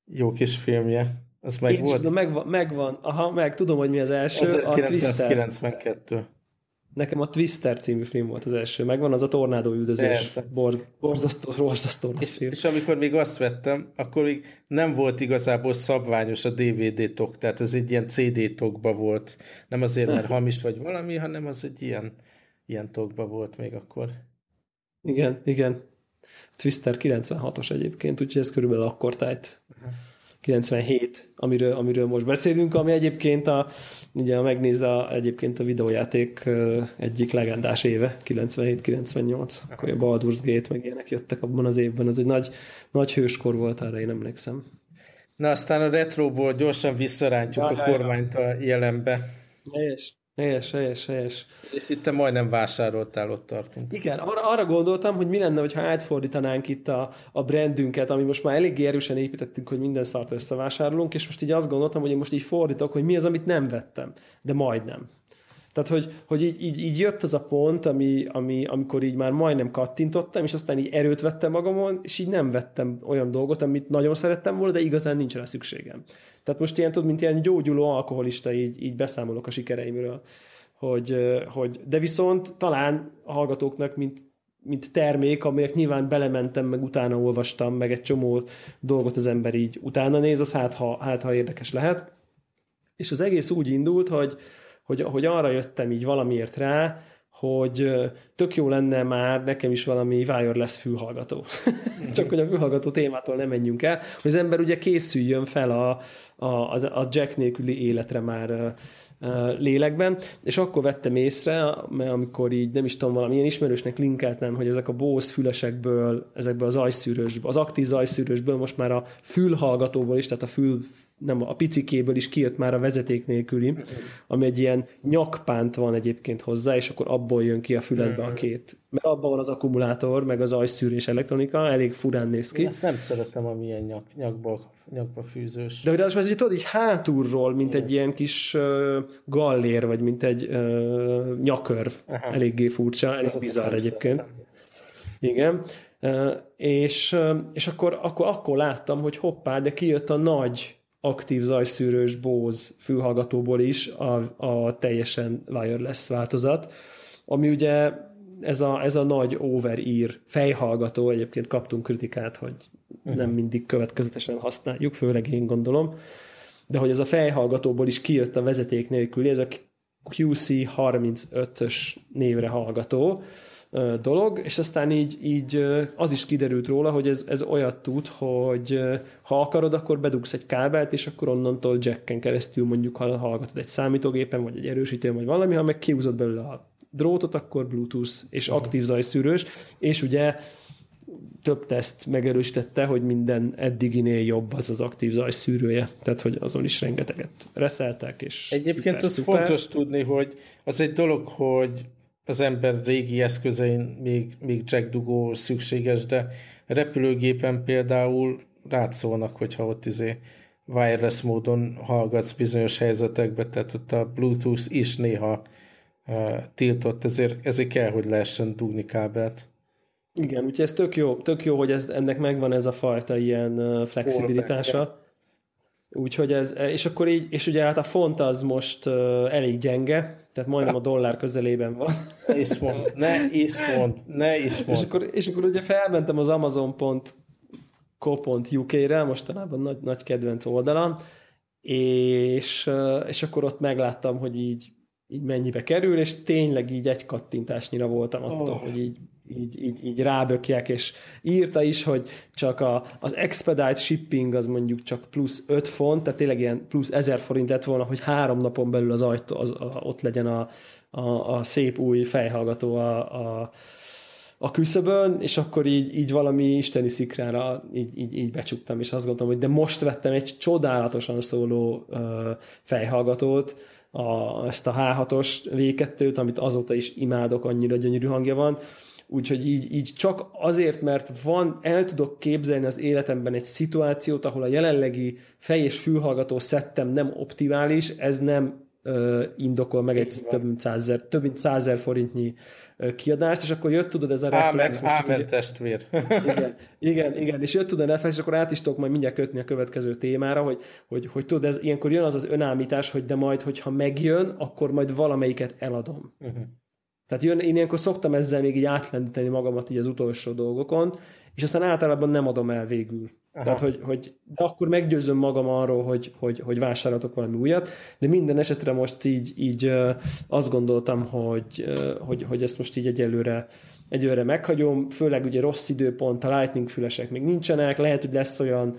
Speaker 2: jó kis filmje. Az meg Én volt?
Speaker 1: Tudom, megvan, megvan. Aha, meg tudom, hogy mi az első.
Speaker 2: 1992. A
Speaker 1: Nekem a Twister című film volt az első. Megvan az a tornádó üldözés. Borz, borzasztó, borzasztó
Speaker 2: és, film. És amikor még azt vettem, akkor még nem volt igazából szabványos a DVD tok, tehát ez egy ilyen CD tokba volt. Nem azért, mert <laughs> hamis vagy valami, hanem az egy ilyen, ilyen tokba volt még akkor.
Speaker 1: Igen, igen. Twister 96-os egyébként, úgyhogy ez körülbelül akkor tájt. Uh-huh. 97, amiről, amiről most beszélünk, ami egyébként a, ugye megnézze a, egyébként a videójáték egyik legendás éve, 97-98, akkor a Baldur's Gate meg ilyenek jöttek abban az évben, az egy nagy, nagy hőskor volt, arra én emlékszem.
Speaker 2: Na aztán a retroból gyorsan visszarántjuk ja, a kormányt a jelenbe.
Speaker 1: Helyes. Helyes, helyes, helyes.
Speaker 2: És itt te majdnem vásároltál, ott tartunk.
Speaker 1: Igen, arra, arra gondoltam, hogy mi lenne, ha átfordítanánk itt a, a brandünket, ami most már eléggé erősen építettünk, hogy minden szart összevásárolunk, és most így azt gondoltam, hogy én most így fordítok, hogy mi az, amit nem vettem, de majdnem. Tehát, hogy, hogy így, így, így jött az a pont, ami, ami, amikor így már majdnem kattintottam, és aztán így erőt vettem magamon, és így nem vettem olyan dolgot, amit nagyon szerettem volna, de igazán nincs rá szükségem. Tehát most ilyen, tudod, mint ilyen gyógyuló alkoholista, így, így beszámolok a sikereimről. Hogy, hogy, de viszont talán a hallgatóknak, mint, mint termék, amelyek nyilván belementem, meg utána olvastam, meg egy csomó dolgot az ember így utána néz, az hát ha, hát, ha érdekes lehet. És az egész úgy indult, hogy, hogy, hogy arra jöttem így valamiért rá, hogy tök jó lenne már nekem is valami wireless fülhallgató. <laughs> Csak hogy a fülhallgató témától nem menjünk el, hogy az ember ugye készüljön fel a, a, a jack nélküli életre már lélekben, és akkor vettem észre, mert amikor így nem is tudom, valamilyen ismerősnek linkeltem, hogy ezek a Bose fülesekből, ezekből az zajszűrősből, az aktív zajszűrősből most már a fülhallgatóból is, tehát a fül nem, a picikéből is kijött már a vezeték nélküli, ami egy ilyen nyakpánt van egyébként hozzá, és akkor abból jön ki a füledbe a két. Mert abban van az akkumulátor, meg az ajszűrés elektronika, elég furán néz ki. Én
Speaker 2: ezt nem szeretem, ami ilyen nyak, nyakba, nyakba fűzős.
Speaker 1: De ráadásul ez tudod, így hátulról, mint Igen. egy ilyen kis uh, gallér, vagy mint egy uh, nyakörv. Aha. Eléggé furcsa, ez bizarr egyébként. Szeretem. Igen. Uh, és, uh, és akkor, akkor, akkor láttam, hogy hoppá, de kijött a nagy aktív zajszűrős Bose fülhallgatóból is a, a teljesen wireless változat, ami ugye ez a, ez a nagy over-ear fejhallgató, egyébként kaptunk kritikát, hogy uh-huh. nem mindig következetesen használjuk, főleg én gondolom, de hogy ez a fejhallgatóból is kijött a vezeték nélküli, ez a QC35-ös névre hallgató, dolog, és aztán így, így az is kiderült róla, hogy ez, ez olyat tud, hogy ha akarod, akkor bedugsz egy kábelt, és akkor onnantól jacken keresztül mondjuk, ha hallgatod egy számítógépen, vagy egy erősítőn, vagy valami, ha meg kiúzod belőle a drótot, akkor Bluetooth és aktív zajszűrős, és ugye több teszt megerősítette, hogy minden eddiginél jobb az az aktív zajszűrője, tehát hogy azon is rengeteget reszeltek. És
Speaker 2: Egyébként az szuper. fontos tudni, hogy az egy dolog, hogy az ember régi eszközein még, még jack dugó szükséges, de repülőgépen például rád szólnak, hogyha ott izé wireless módon hallgatsz bizonyos helyzetekbe, tehát ott a Bluetooth is néha uh, tiltott, ezért, ezért kell, hogy lehessen dugni kábelt.
Speaker 1: Igen, úgyhogy ez tök jó, tök jó hogy ez, ennek megvan ez a fajta ilyen flexibilitása. Úgyhogy ez, és akkor így, és ugye hát a font az most uh, elég gyenge, tehát majdnem a dollár közelében van.
Speaker 2: Ne is mond, ne is mond, ne is mond.
Speaker 1: És akkor, és akkor ugye felmentem az amazon.co.uk-re, mostanában nagy, nagy kedvenc oldalam, és, és akkor ott megláttam, hogy így, így mennyibe kerül, és tényleg így egy kattintásnyira voltam attól, oh. hogy így így, így, így rábökjek, és írta is, hogy csak a, az expedite shipping az mondjuk csak plusz 5 font, tehát tényleg ilyen plusz 1000 forint lett volna, hogy három napon belül az ajtó, az, a, ott legyen a, a, a szép új fejhallgató a, a, a küszöbön, és akkor így, így valami isteni szikrára így, így, így becsuktam, és azt gondoltam, hogy de most vettem egy csodálatosan szóló uh, fejhallgatót, a, ezt a H6-os V2-t, amit azóta is imádok, annyira gyönyörű hangja van, Úgyhogy így, így csak azért, mert van, el tudok képzelni az életemben egy szituációt, ahol a jelenlegi fej- és fülhallgató szettem nem optimális, ez nem indokol meg egy több mint, százer, több mint százer forintnyi kiadást, és akkor jött tudod ez a reflex.
Speaker 2: Ámen, ámen ugye, testvér.
Speaker 1: igen, igen, igen, és jött tudod a reflex, és akkor át is tudok majd mindjárt kötni a következő témára, hogy, hogy, hogy tudod, ez, ilyenkor jön az az önállítás, hogy de majd, hogyha megjön, akkor majd valamelyiket eladom. Uh-huh. Tehát jön, én ilyenkor szoktam ezzel még így átlendíteni magamat így az utolsó dolgokon, és aztán általában nem adom el végül. Aha. Tehát, hogy, hogy de akkor meggyőzöm magam arról, hogy, hogy, hogy vásároltok valami újat, de minden esetre most így, így azt gondoltam, hogy, hogy, hogy ezt most így egyelőre, egyelőre meghagyom, főleg ugye rossz időpont, a lightning fülesek még nincsenek, lehet, hogy lesz olyan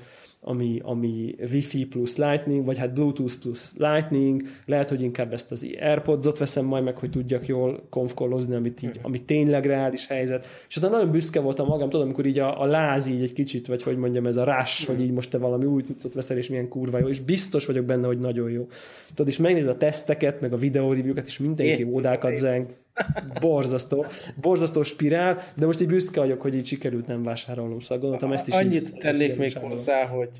Speaker 1: ami, ami Wi-Fi plusz Lightning, vagy hát Bluetooth plusz Lightning, lehet, hogy inkább ezt az AirPods-ot veszem majd meg, hogy tudjak jól konfkolozni, amit, így, ami tényleg reális helyzet. És utána nagyon büszke voltam magam, tudom, amikor így a, a láz így egy kicsit, vagy hogy mondjam, ez a rás, hogy így most te valami új cuccot veszel, és milyen kurva jó, és biztos vagyok benne, hogy nagyon jó. Tudod, és megnézed a teszteket, meg a videó review-ket, és mindenki ódákat zeng Borzasztó, borzasztó spirál, de most így büszke vagyok, hogy így sikerült nem vásárolnom, szóval gondoltam ezt is
Speaker 2: Annyit
Speaker 1: így,
Speaker 2: tennék még vásárolom. hozzá, hogy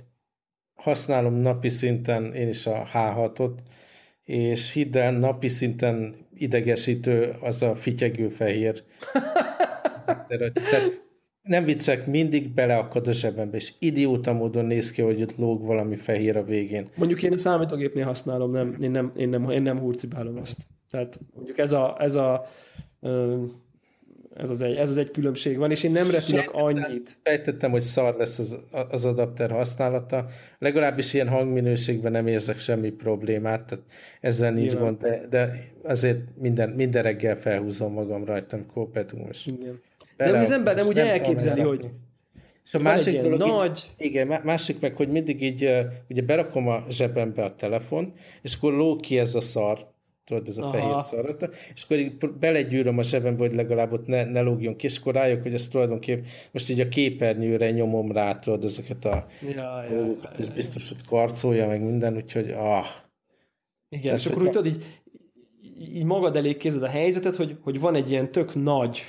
Speaker 2: használom napi szinten én is a H6-ot, és hidd el, napi szinten idegesítő az a fityegő fehér. nem viccek, mindig beleakad a zsebembe, és idióta módon néz ki, hogy ott lóg valami fehér a végén.
Speaker 1: Mondjuk én a számítógépnél használom, nem, én nem, én nem, én nem hurcibálom azt. Tehát mondjuk ez a, ez a ez az, egy, ez az egy különbség van, és én nem repülök annyit.
Speaker 2: Fejtettem, hogy szar lesz az, az adapter használata. Legalábbis ilyen hangminőségben nem érzek semmi problémát, tehát ezzel nincs Igen. gond, de, de azért minden, minden reggel felhúzom magam rajtam kópetum, és
Speaker 1: Igen. De az ember nem úgy elképzeli, hogy
Speaker 2: és a másik dolog, nagy... Így, igen, másik meg, hogy mindig így, ugye berakom a zsebembe a telefon, és akkor ló ki ez a szar, tudod, ez a Aha. fehér szarata, és akkor így belegyűröm a zsebembe, hogy legalább ott ne, ne lógjon ki, és akkor rájök, hogy ez tulajdonképp most így a képernyőre nyomom rá, tudod, ezeket a ja, dolgokat, ja, ja, és biztos, hogy karcolja, meg minden, úgyhogy ah.
Speaker 1: Igen, és akkor úgy tudod, így, így magad elé képzeld a helyzetet, hogy, hogy van egy ilyen tök nagy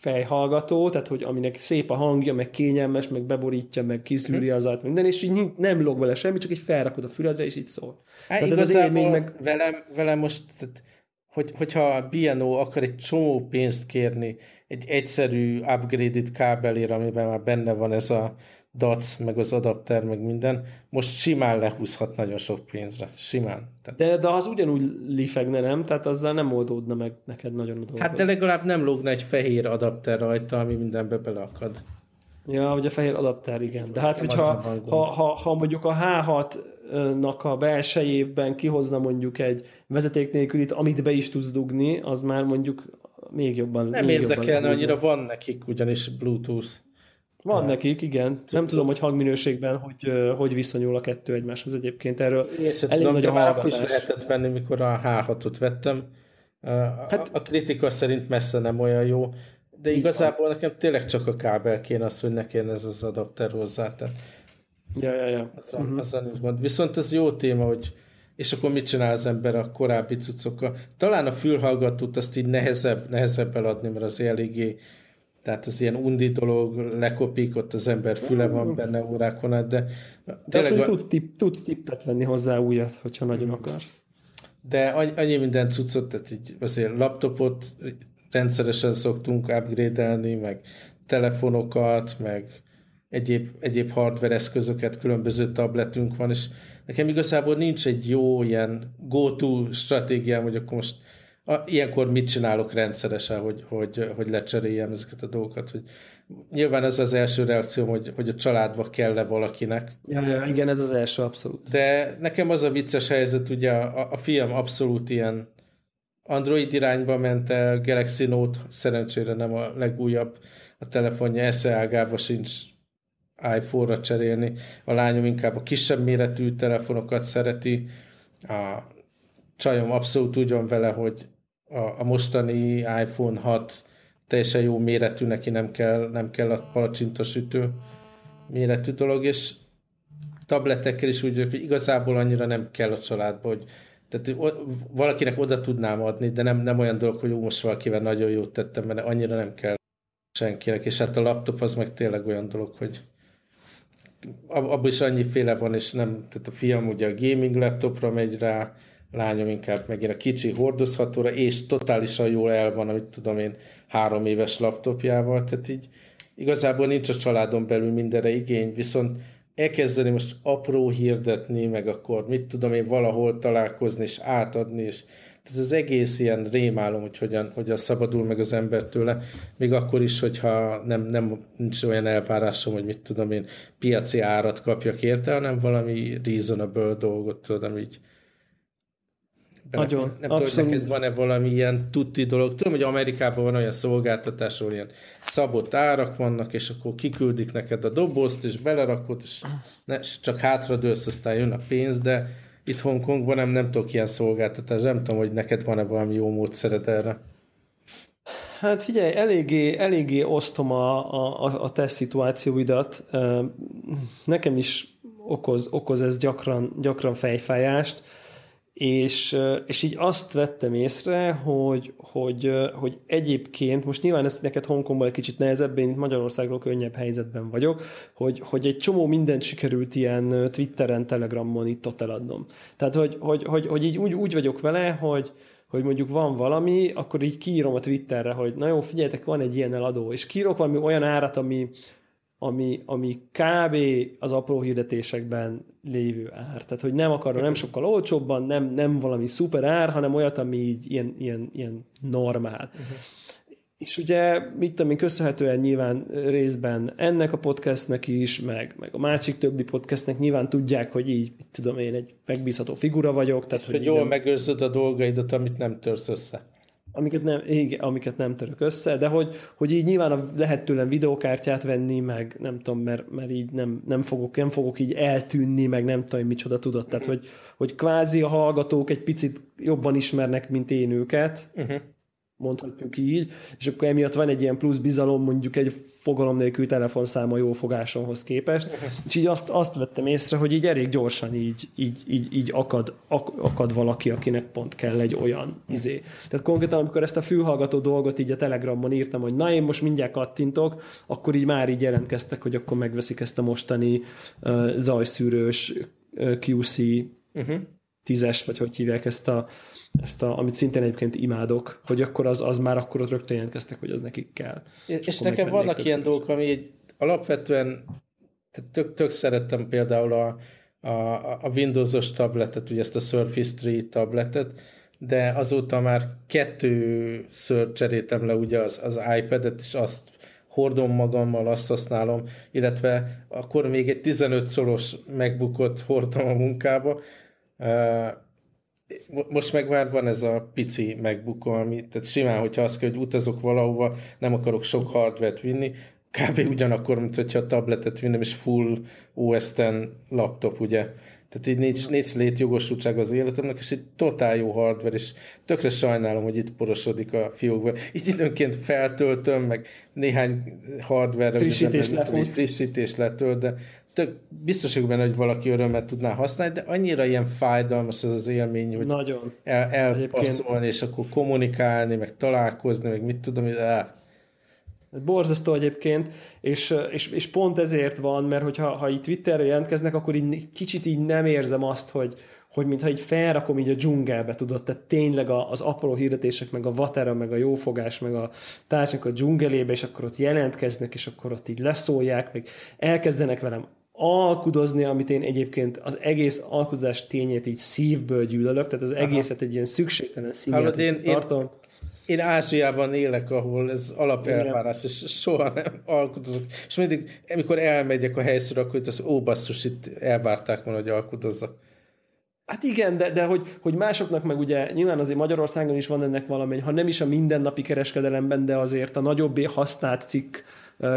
Speaker 1: fejhallgató, tehát hogy aminek szép a hangja, meg kényelmes, meg beborítja, meg kiszűri az át, minden, és így nem log vele semmi, csak így felrakod a füledre, és így szól.
Speaker 2: Hát tehát ez az élmény meg... velem, velem most, tehát, hogy, hogyha a BNO akar egy csomó pénzt kérni egy egyszerű upgraded kábelére, amiben már benne van ez a dac, meg az adapter, meg minden, most simán lehúzhat nagyon sok pénzre. Simán.
Speaker 1: Tehát... De, de az ugyanúgy lifegne, nem? Tehát azzal nem oldódna meg neked nagyon a dolgot.
Speaker 2: Hát de legalább nem lógna egy fehér adapter rajta, ami mindenbe beleakad.
Speaker 1: Ja, hogy a fehér adapter, igen. De hát, hogyha ha, ha, ha mondjuk a H6-nak a belsejében kihozna mondjuk egy vezeték nélkülit, amit be is tudsz dugni, az már mondjuk még jobban
Speaker 2: Nem
Speaker 1: még
Speaker 2: érdekelne, jobban annyira van nekik ugyanis Bluetooth.
Speaker 1: Van ha. nekik, igen. Nem tudom, hogy hangminőségben hogy, hogy viszonyul a kettő egymáshoz egyébként. Erről
Speaker 2: Én elég tudom, nagy a már is lehetett venni, mikor a H6-ot vettem. Hát, a kritika szerint messze nem olyan jó, de igazából van. nekem tényleg csak a kábel kéne az, hogy ne kéne ez az adapter hozzá. Tehát
Speaker 1: ja, ja, ja.
Speaker 2: Azzal, uh-huh. azzal nincs gond. Viszont ez jó téma, hogy és akkor mit csinál az ember a korábbi cuccokkal? Talán a fülhallgatót azt így nehezebb, nehezebb eladni, mert az eléggé tehát az ilyen undi dolog, lekopik, ott az ember füle van benne órákon át, de...
Speaker 1: De azt mondjuk, tudsz, tipp, tudsz tippet venni hozzá újat, hogyha nagyon akarsz.
Speaker 2: De annyi minden cuccot, tehát így azért laptopot rendszeresen szoktunk upgrade meg telefonokat, meg egyéb, egyéb hardware eszközöket, különböző tabletünk van, és nekem igazából nincs egy jó ilyen go-to stratégiám, hogy akkor most a, ilyenkor mit csinálok rendszeresen, hogy, hogy, hogy lecseréljem ezeket a dolgokat. Hogy nyilván ez az első reakció, hogy, hogy a családba kell-e valakinek.
Speaker 1: Ja, ja, igen, ez az első, abszolút.
Speaker 2: De nekem az a vicces helyzet, ugye a, a fiam abszolút ilyen Android irányba ment el, Galaxy Note szerencsére nem a legújabb, a telefonja esze ágába sincs iPhone-ra cserélni. A lányom inkább a kisebb méretű telefonokat szereti. A csajom abszolút úgy van vele, hogy a, a mostani iPhone 6 teljesen jó méretű, neki nem kell, nem kell a palacsintasütő méretű dolog, és tabletekkel is úgy hogy igazából annyira nem kell a családba, hogy tehát valakinek oda tudnám adni, de nem, nem olyan dolog, hogy jó, most valakivel nagyon jót tettem, mert annyira nem kell senkinek, és hát a laptop az meg tényleg olyan dolog, hogy abban is annyiféle van, és nem, tehát a fiam ugye a gaming laptopra megy rá, lányom inkább megint a kicsi hordozhatóra, és totálisan jól el van, amit tudom én, három éves laptopjával, tehát így igazából nincs a családon belül mindenre igény, viszont elkezdeni most apró hirdetni, meg akkor mit tudom én valahol találkozni és átadni, és tehát az egész ilyen rémálom, hogy hogyan, hogyan szabadul meg az ember tőle, még akkor is, hogyha nem, nem nincs olyan elvárásom, hogy mit tudom én, piaci árat kapjak érte, hanem valami reasonable dolgot tudom így
Speaker 1: nagyon,
Speaker 2: nem abszolút. tudom, neked van-e valami ilyen tutti dolog. Tudom, hogy Amerikában van olyan szolgáltatás, ahol ilyen szabott árak vannak, és akkor kiküldik neked a dobozt, és belerakod, és ne, csak hátradőlsz, aztán jön a pénz, de itt Hongkongban nem, nem tudok ilyen szolgáltatás. Nem tudom, hogy neked van-e valami jó módszered erre.
Speaker 1: Hát figyelj, eléggé, eléggé osztom a, a, a te szituációidat. Nekem is okoz, okoz ez gyakran, gyakran fejfájást és, és így azt vettem észre, hogy, hogy, hogy egyébként, most nyilván ez neked Hongkongban egy kicsit nehezebb, én Magyarországról könnyebb helyzetben vagyok, hogy, hogy egy csomó mindent sikerült ilyen Twitteren, Telegramon itt ott eladnom. Tehát, hogy, hogy, hogy, hogy így úgy, úgy vagyok vele, hogy, hogy mondjuk van valami, akkor így kiírom a Twitterre, hogy na jó, figyeljetek, van egy ilyen eladó, és kiírok valami olyan árat, ami, ami, ami kb. az apró hirdetésekben lévő ár. Tehát, hogy nem akar, nem sokkal olcsóbban, nem, nem valami szuper ár, hanem olyat, ami így ilyen, ilyen, ilyen normál. Uh-huh. És ugye, mit tudom én, köszönhetően nyilván részben ennek a podcastnek is, meg, meg a másik többi podcastnek nyilván tudják, hogy így, mit tudom én, egy megbízható figura vagyok.
Speaker 2: Tehát, hogy, hogy jól nem... megőrzöd a dolgaidat, amit nem törsz össze
Speaker 1: amiket nem, igen, amiket nem török össze, de hogy, hogy így nyilván lehet tőlem videókártyát venni, meg nem tudom, mert, mert így nem, nem, fogok, nem fogok így eltűnni, meg nem tudom, micsoda tudott. Tehát, hogy, hogy kvázi a hallgatók egy picit jobban ismernek, mint én őket, uh-huh mondhatjuk így, és akkor emiatt van egy ilyen plusz bizalom mondjuk egy fogalom nélkül telefonszáma jó fogásomhoz képest, és így azt, azt vettem észre, hogy így elég gyorsan így, így, így, így akad, akad valaki, akinek pont kell egy olyan izé. Tehát konkrétan, amikor ezt a fülhallgató dolgot így a Telegramon írtam, hogy na én most mindjárt kattintok, akkor így már így jelentkeztek, hogy akkor megveszik ezt a mostani uh, zajszűrős uh, QC uh-huh. Tízes, vagy hogy hívják ezt a ezt a, amit szintén egyébként imádok, hogy akkor az, az már akkor ott rögtön jelentkeztek, hogy az nekik kell.
Speaker 2: És, és nekem vannak ilyen dolgok, ami egy alapvetően tök, tök szerettem például a, a, a Windows-os tabletet, ugye ezt a Surface 3 tabletet, de azóta már kettőször cseréltem le ugye az, az iPad-et, és azt hordom magammal, azt használom, illetve akkor még egy 15 szoros megbukott hordom a munkába, most meg már van ez a pici MacBook, ami, tehát simán, hogyha azt kell, hogy utazok valahova, nem akarok sok hardware vinni, kb. ugyanakkor, mint hogyha a tabletet vinnem, és full OS X laptop, ugye. Tehát így nincs, nincs létjogosultság az életemnek, és egy totál jó hardware, és tökre sajnálom, hogy itt porosodik a fiókba. Így időnként feltöltöm, meg néhány hardware
Speaker 1: frissítés, frissítés
Speaker 2: letölt, de tök biztos vagyok benne, hogy valaki örömet tudná használni, de annyira ilyen fájdalmas az az élmény, hogy
Speaker 1: Nagyon.
Speaker 2: El, elpasszolni, és akkor kommunikálni, meg találkozni, meg mit tudom, hogy el.
Speaker 1: Borzasztó egyébként, és, és, és pont ezért van, mert hogyha ha itt Twitterre jelentkeznek, akkor így kicsit így nem érzem azt, hogy, hogy mintha így felrakom így a dzsungelbe, tudod, tehát tényleg az apró hirdetések, meg a vatera, meg a jófogás, meg a társak a dzsungelébe, és akkor ott jelentkeznek, és akkor ott így leszólják, meg elkezdenek velem alkudozni, amit én egyébként az egész alkudozás tényét így szívből gyűlölök, tehát az Aha. egészet egy ilyen szükségtelen színját
Speaker 2: én, tartom. Én, én Ázsiában élek, ahol ez alapelvárás, és soha nem alkudozok. És mindig, amikor elmegyek a helyszínre, akkor az ó, basszus, itt elvárták volna, hogy alkudozzak.
Speaker 1: Hát igen, de, de hogy, hogy másoknak meg ugye nyilván azért Magyarországon is van ennek valami, ha nem is a mindennapi kereskedelemben, de azért a nagyobbé használt cikk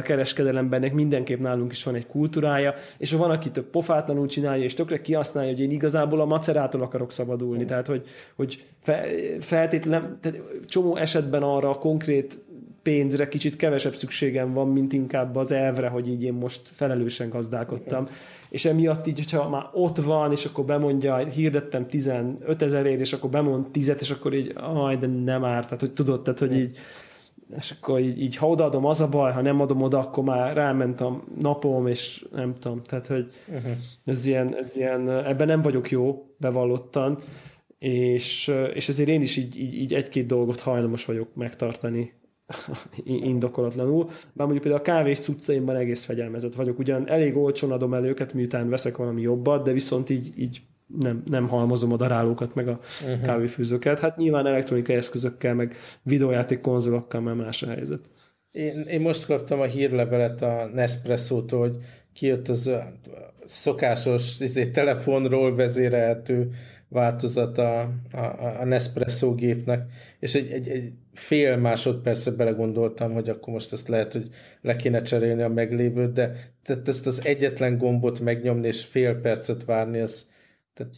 Speaker 1: kereskedelemben mindenképp nálunk is van egy kultúrája, és van, aki több pofátlanul csinálja, és tökre kihasználja, hogy én igazából a macerától akarok szabadulni. Tehát, hogy, hogy fe, feltétlen, tehát csomó esetben arra a konkrét pénzre kicsit kevesebb szükségem van, mint inkább az elvre, hogy így én most felelősen gazdálkodtam. Okay. És emiatt így, hogyha már ott van, és akkor bemondja, hirdettem 15 ezerért, és akkor bemond 10 és akkor így, aj, de nem árt, tehát hogy tudod, tehát hogy így és akkor így, így ha odaadom, az a baj, ha nem adom oda, akkor már ráment a napom, és nem tudom, tehát hogy uh-huh. ez, ilyen, ez ilyen, ebben nem vagyok jó, bevallottan, és, és ezért én is így, így, így egy-két dolgot hajlamos vagyok megtartani <laughs> indokolatlanul. Bár mondjuk például a kávés cuccaimban egész fegyelmezett vagyok. Ugyan elég olcsón adom el őket, miután veszek valami jobbat, de viszont így, így nem, nem halmozom a darálókat, meg a uh-huh. kávéfűzőket. Hát nyilván elektronikai eszközökkel, meg videójáték konzolokkal már más a helyzet.
Speaker 2: Én, én most kaptam a hírlevelet a Nespresso-tól, hogy kijött az szokásos izé, telefonról vezérelhető változata a, a, a Nespresso gépnek, és egy, egy, egy fél másodpercre belegondoltam, hogy akkor most ezt lehet, hogy le kéne cserélni a meglévőt, de tehát ezt az egyetlen gombot megnyomni és fél percet várni, az tehát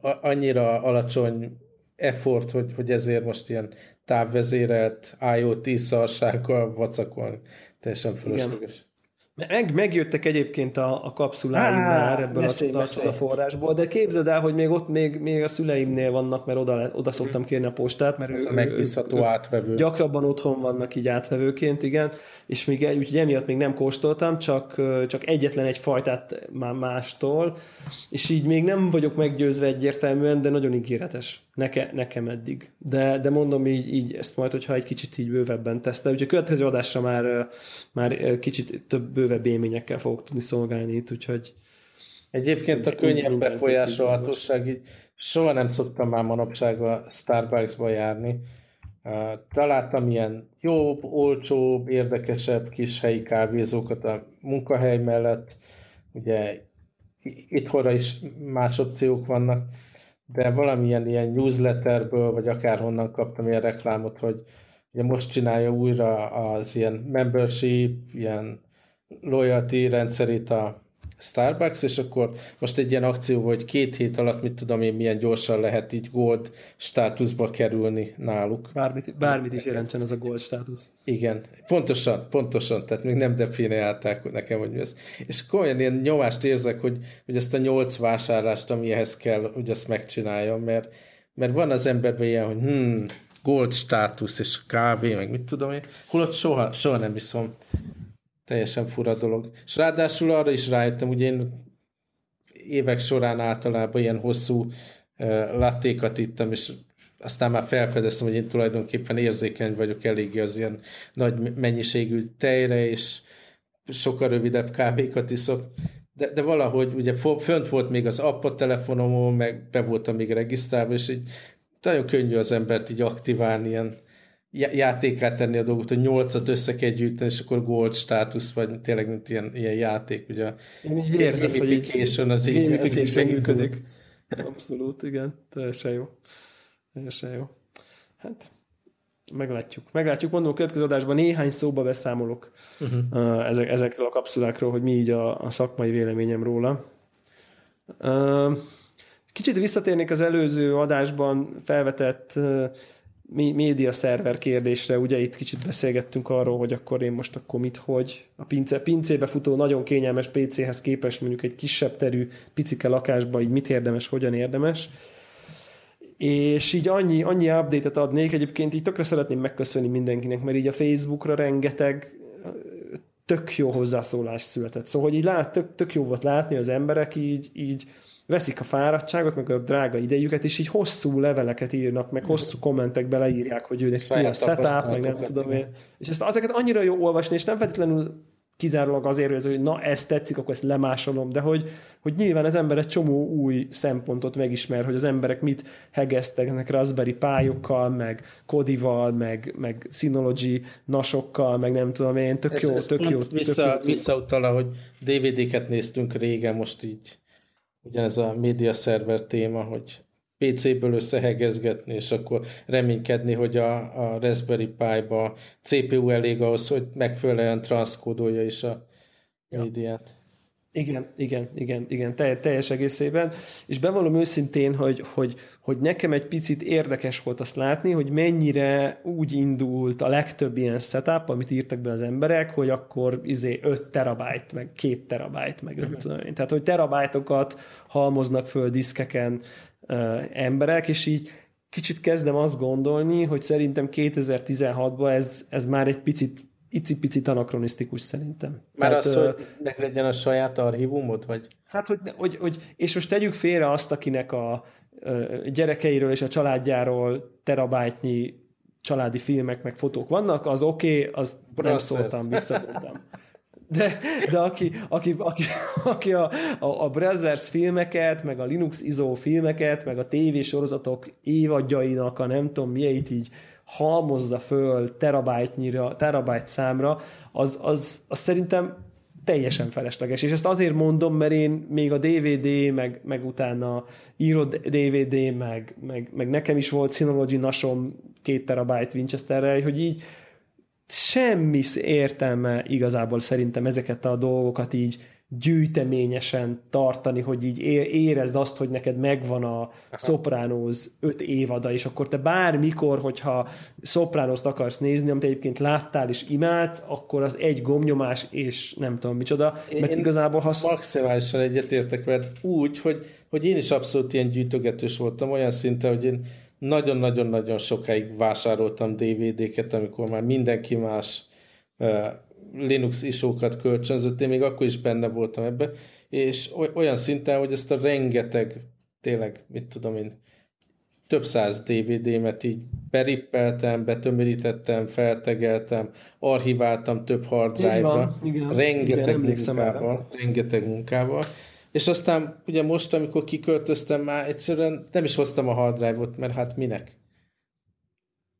Speaker 2: a, annyira alacsony effort, hogy, hogy ezért most ilyen távvezérelt IoT szarsággal vacakolni. Teljesen fölösleges.
Speaker 1: Meg, megjöttek egyébként a, a kapszuláim Á, már ebből mesélj, a, mesélj. a forrásból, de képzeld el, hogy még ott még, még a szüleimnél vannak, mert oda, oda szoktam kérni a postát, mert
Speaker 2: Ez a megbízható átvevő.
Speaker 1: Gyakrabban otthon vannak így átvevőként, igen, és még úgyhogy emiatt még nem kóstoltam, csak, csak egyetlen egy fajtát már mástól, és így még nem vagyok meggyőzve egyértelműen, de nagyon ígéretes neke, nekem eddig. De, de mondom így, így ezt majd, hogyha egy kicsit így bővebben tesztel. Úgyhogy a következő adásra már, már kicsit több bővebb élményekkel fogok tudni szolgálni itt, úgyhogy
Speaker 2: Egyébként a könnyebb befolyásolhatóság így soha nem szoktam már manapság a Starbucksba járni. Találtam ilyen jobb, olcsóbb, érdekesebb kis helyi kávézókat a munkahely mellett. Ugye itthonra is más opciók vannak de valamilyen ilyen newsletterből, vagy akárhonnan kaptam ilyen reklámot, hogy ugye most csinálja újra az ilyen membership, ilyen loyalty rendszerét a Starbucks, és akkor most egy ilyen akció, hogy két hét alatt, mit tudom én, milyen gyorsan lehet így gold státuszba kerülni náluk.
Speaker 1: Bármit, bármit is jelentsen ez a gold státusz.
Speaker 2: Igen, pontosan, pontosan, tehát még nem definiálták nekem, hogy ez. És akkor olyan ilyen nyomást érzek, hogy, hogy ezt a nyolc vásárlást, ami ehhez kell, hogy azt megcsináljam, mert, mert van az emberben ilyen, hogy hmm, gold státusz és kávé, meg mit tudom én, holott soha, soha nem iszom teljesen fura dolog. És ráadásul arra is rájöttem, ugye én évek során általában ilyen hosszú lattékat ittam, és aztán már felfedeztem, hogy én tulajdonképpen érzékeny vagyok eléggé az ilyen nagy mennyiségű tejre, és sokkal rövidebb kávékat iszok, de, de valahogy ugye fönt volt még az app a telefonomon, meg be voltam még regisztrálva, és így nagyon könnyű az embert így aktiválni ilyen játékát tenni a dolgot, hogy nyolcat össze kell gyűjteni, és akkor gold státusz, vagy tényleg mint ilyen, ilyen játék, ugye.
Speaker 1: Én így érzem, hogy így, az így, ez így működik. Abszolút, igen, teljesen jó. Teljesen jó. Hát, meglátjuk. Meglátjuk, mondom, a következő adásban néhány szóba beszámolok uh-huh. ezek, ezekről a kapszulákról, hogy mi így a, a szakmai véleményem róla. Kicsit visszatérnék az előző adásban felvetett média szerver kérdésre, ugye itt kicsit beszélgettünk arról, hogy akkor én most akkor mit, hogy a pince, pincébe futó nagyon kényelmes PC-hez képest mondjuk egy kisebb terű picike lakásba így mit érdemes, hogyan érdemes. És így annyi, annyi update-et adnék, egyébként így tökre szeretném megköszönni mindenkinek, mert így a Facebookra rengeteg tök jó hozzászólás született. Szóval, hogy így lát, tök, tök jó volt látni az emberek így, így veszik a fáradtságot, meg a drága idejüket, és így hosszú leveleket írnak, meg hosszú kommentek beleírják, hogy őnek ki a setup, meg nem tudom én. És ezt azeket annyira jó olvasni, és nem feltétlenül kizárólag azért, hogy, ez, hogy na, ez tetszik, akkor ezt lemásolom, de hogy, hogy nyilván az ember egy csomó új szempontot megismer, hogy az emberek mit hegesztegnek Raspberry pályukkal, meg Kodival, meg, meg Synology nasokkal, meg nem tudom én, tök ez, jó, ez tök jó.
Speaker 2: Vissza, tök jó visszautal, hogy DVD-ket néztünk régen, most így ugyanez a média szerver téma, hogy PC-ből összehegezgetni, és akkor reménykedni, hogy a, a Raspberry Pi-ba CPU elég ahhoz, hogy megfelelően transzkódolja is a ja. médiát.
Speaker 1: Igen, igen, igen, igen, teljes egészében, és bevallom őszintén, hogy, hogy, hogy nekem egy picit érdekes volt azt látni, hogy mennyire úgy indult a legtöbb ilyen setup, amit írtak be az emberek, hogy akkor izé 5 terabyte, meg 2 terabyte, meg nem uh-huh. tudom én. Tehát, hogy terabájtokat halmoznak föl diszkeken uh, emberek, és így kicsit kezdem azt gondolni, hogy szerintem 2016-ban ez, ez már egy picit icipicit anakronisztikus szerintem.
Speaker 2: Már Tehát, az, hogy meglegyen a saját archívumod, vagy?
Speaker 1: Hát, hogy, hogy, hogy, és most tegyük félre azt, akinek a gyerekeiről és a családjáról terabájtnyi családi filmek, meg fotók vannak, az oké, okay, az nem szóltam, visszadottam. De, de aki, aki, aki, aki a, a, a Brothers filmeket, meg a Linux ISO filmeket, meg a tévésorozatok évadjainak a nem tudom miért így halmozza föl terabájtnyira, terabájt számra, az, az, az szerintem teljesen felesleges. És ezt azért mondom, mert én még a DVD, meg, meg utána írott DVD, meg, meg, meg nekem is volt Synology nasom két terabájt Winchesterrel, hogy így semmi értelme igazából szerintem ezeket a dolgokat így gyűjteményesen tartani, hogy így érezd azt, hogy neked megvan a Sopranos öt évada, és akkor te bármikor, hogyha sopranos akarsz nézni, amit egyébként láttál és imádsz, akkor az egy gomnyomás, és nem tudom micsoda, mert én igazából
Speaker 2: hasz... Maximálisan egyetértek veled. Úgy, hogy, hogy én is abszolút ilyen gyűjtögetős voltam, olyan szinten, hogy én nagyon-nagyon-nagyon sokáig vásároltam DVD-ket, amikor már mindenki más Linux isókat kölcsönzött, én még akkor is benne voltam ebbe, és olyan szinten, hogy ezt a rengeteg, tényleg, mit tudom én, több száz DVD-met így berippeltem, betömörítettem, feltegeltem, archiváltam több hard drive-ra, rengeteg igen, munkával, rengeteg munkával, és aztán ugye most, amikor kiköltöztem már, egyszerűen nem is hoztam a hard drive-ot, mert hát minek?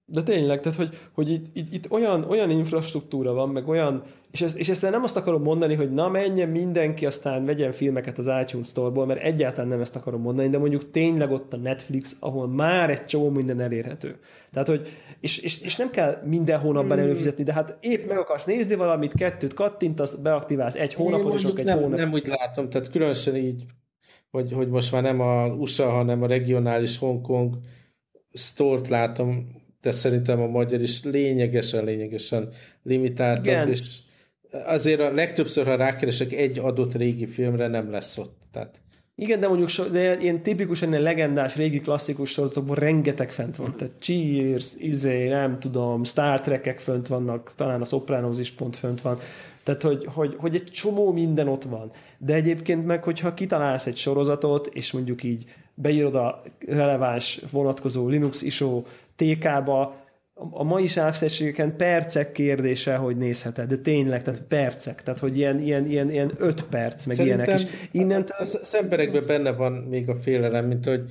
Speaker 1: De tényleg, tehát hogy, hogy itt, itt, itt olyan, olyan infrastruktúra van, meg olyan, és, ez, és ezt nem azt akarom mondani, hogy na menjen mindenki, aztán vegyen filmeket az iTunes Store-ból, mert egyáltalán nem ezt akarom mondani, de mondjuk tényleg ott a Netflix, ahol már egy csomó minden elérhető. Tehát, hogy, és, és, és nem kell minden hónapban hmm. előfizetni, de hát épp meg akarsz nézni valamit, kettőt kattintasz, beaktiválsz egy hónapot, és egy
Speaker 2: nem,
Speaker 1: hónap.
Speaker 2: Nem úgy látom, tehát különösen így, hogy, hogy most már nem a USA, hanem a regionális Hongkong store látom, de szerintem a magyar is lényegesen, lényegesen limitáltabb, Igen. és azért a legtöbbször, ha rákeresek egy adott régi filmre, nem lesz ott. Tehát
Speaker 1: igen, de mondjuk so, de ilyen tipikusan ilyen legendás, régi klasszikus sorozatokban rengeteg fent van. Tehát Cheers, izé, nem tudom, Star Trek-ek fönt vannak, talán a Sopranos is pont fönt van. Tehát, hogy, hogy, hogy egy csomó minden ott van. De egyébként meg, hogyha kitalálsz egy sorozatot, és mondjuk így beírod a releváns vonatkozó Linux ISO TK-ba, a mai sávszegységeken percek kérdése, hogy nézheted, de tényleg, tehát percek, tehát hogy ilyen, ilyen, ilyen, ilyen öt perc, meg Szerintem ilyenek. És
Speaker 2: innentől... Az, emberekben benne van még a félelem, mint hogy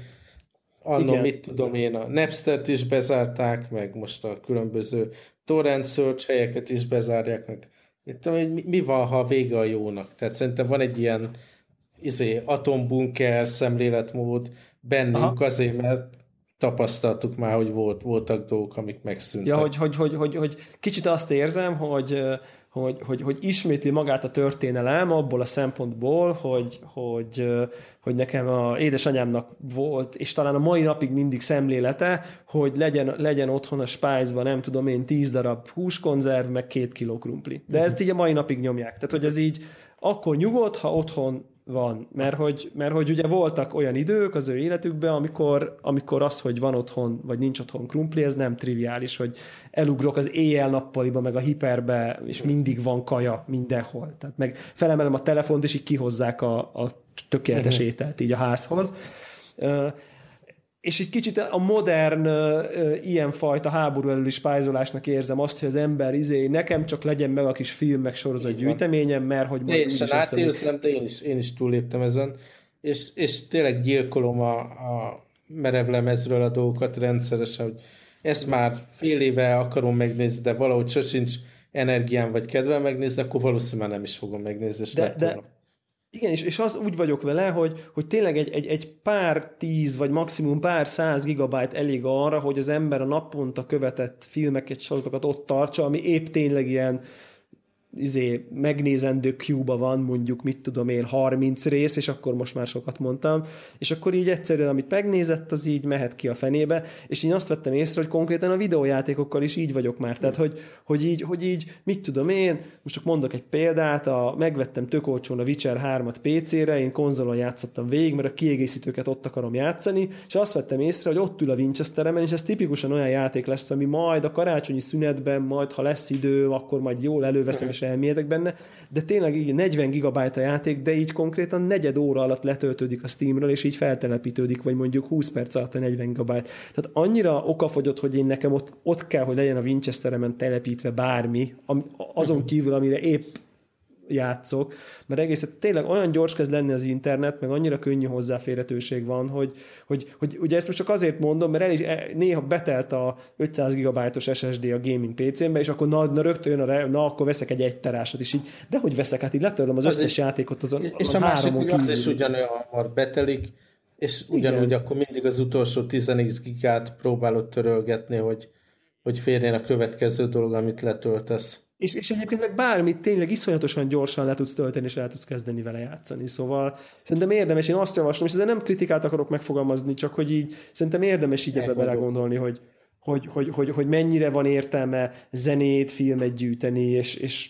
Speaker 2: annó, mit tudom én, a Napster-t is bezárták, meg most a különböző torrent search helyeket is bezárják, meg mit tudom, mi, mi van, ha vége a jónak? Tehát szerintem van egy ilyen izé, atombunker szemléletmód bennünk Aha. azért, mert tapasztaltuk már, hogy volt, voltak dolgok, amik megszűntek.
Speaker 1: Ja, hogy, hogy, hogy, hogy, hogy kicsit azt érzem, hogy, hogy, hogy, hogy ismétli magát a történelem abból a szempontból, hogy, hogy, hogy nekem a édesanyámnak volt, és talán a mai napig mindig szemlélete, hogy legyen, legyen otthon a spájzban, nem tudom én, tíz darab húskonzerv, meg két kiló krumpli. De ezt így a mai napig nyomják. Tehát, hogy ez így akkor nyugodt, ha otthon van, mert hogy, mert hogy ugye voltak olyan idők az ő életükben, amikor, amikor az, hogy van otthon, vagy nincs otthon krumpli, ez nem triviális, hogy elugrok az éjjel-nappaliba, meg a hiperbe, és mindig van kaja mindenhol. Tehát meg felemelem a telefont, és így kihozzák a, a tökéletes uh-huh. ételt így a házhoz és egy kicsit a modern ilyenfajta háború előli spájzolásnak érzem azt, hogy az ember izé, nekem csak legyen meg a kis film, meg sorozat gyűjteményem, mert hogy
Speaker 2: majd Teljesen átéltem, de én is, én is túléptem ezen, és, és tényleg gyilkolom a, a merevlemezről a dolgokat rendszeresen, hogy ezt már fél éve akarom megnézni, de valahogy sosincs energiám vagy kedvem megnézni, akkor valószínűleg nem is fogom megnézni, és
Speaker 1: de, de, igen, és, és az úgy vagyok vele, hogy, hogy tényleg egy, egy, egy pár tíz, vagy maximum pár száz gigabyte elég arra, hogy az ember a naponta követett filmeket, sorozatokat ott tartsa, ami épp tényleg ilyen izé, megnézendő queue van mondjuk, mit tudom én, 30 rész, és akkor most már sokat mondtam, és akkor így egyszerűen, amit megnézett, az így mehet ki a fenébe, és én azt vettem észre, hogy konkrétan a videójátékokkal is így vagyok már, tehát hogy, hogy, így, hogy így, mit tudom én, most csak mondok egy példát, a, megvettem tök olcsón a Witcher 3-at PC-re, én konzolon játszottam végig, mert a kiegészítőket ott akarom játszani, és azt vettem észre, hogy ott ül a Winchesteremen, és ez tipikusan olyan játék lesz, ami majd a karácsonyi szünetben, majd ha lesz idő, akkor majd jól előveszem, <laughs> és elmélyedek benne, de tényleg így 40 gigabyte a játék, de így konkrétan negyed óra alatt letöltődik a Steamről, és így feltelepítődik, vagy mondjuk 20 perc alatt a 40 gigabyte. Tehát annyira okafogyott, hogy én nekem ott, ott kell, hogy legyen a Winchesteremen telepítve bármi, azon kívül, amire épp játszok, mert egész tényleg olyan gyors kezd lenni az internet, meg annyira könnyű hozzáférhetőség van, hogy, hogy, hogy ugye ezt most csak azért mondom, mert el is, e, néha betelt a 500 GB-os SSD a gaming PC-mbe, és akkor na, na rögtön jön a, na akkor veszek egy egy terásat, és így, de hogy veszek, hát így letörlöm az, az összes is, játékot azon,
Speaker 2: És a, a másik, az is ugyanolyan hamar betelik, és ugyanúgy Igen. akkor mindig az utolsó 10 gigát próbálod törölgetni, hogy, hogy férjen a következő dolog, amit letöltesz.
Speaker 1: És, és egyébként meg bármit tényleg iszonyatosan gyorsan le tudsz tölteni, és el tudsz kezdeni vele játszani. Szóval szerintem érdemes, én azt javaslom, és ezzel nem kritikát akarok megfogalmazni, csak hogy így szerintem érdemes így ebbe belegondolni, hogy, hogy, hogy, hogy, hogy mennyire van értelme zenét, filmet gyűjteni, és, és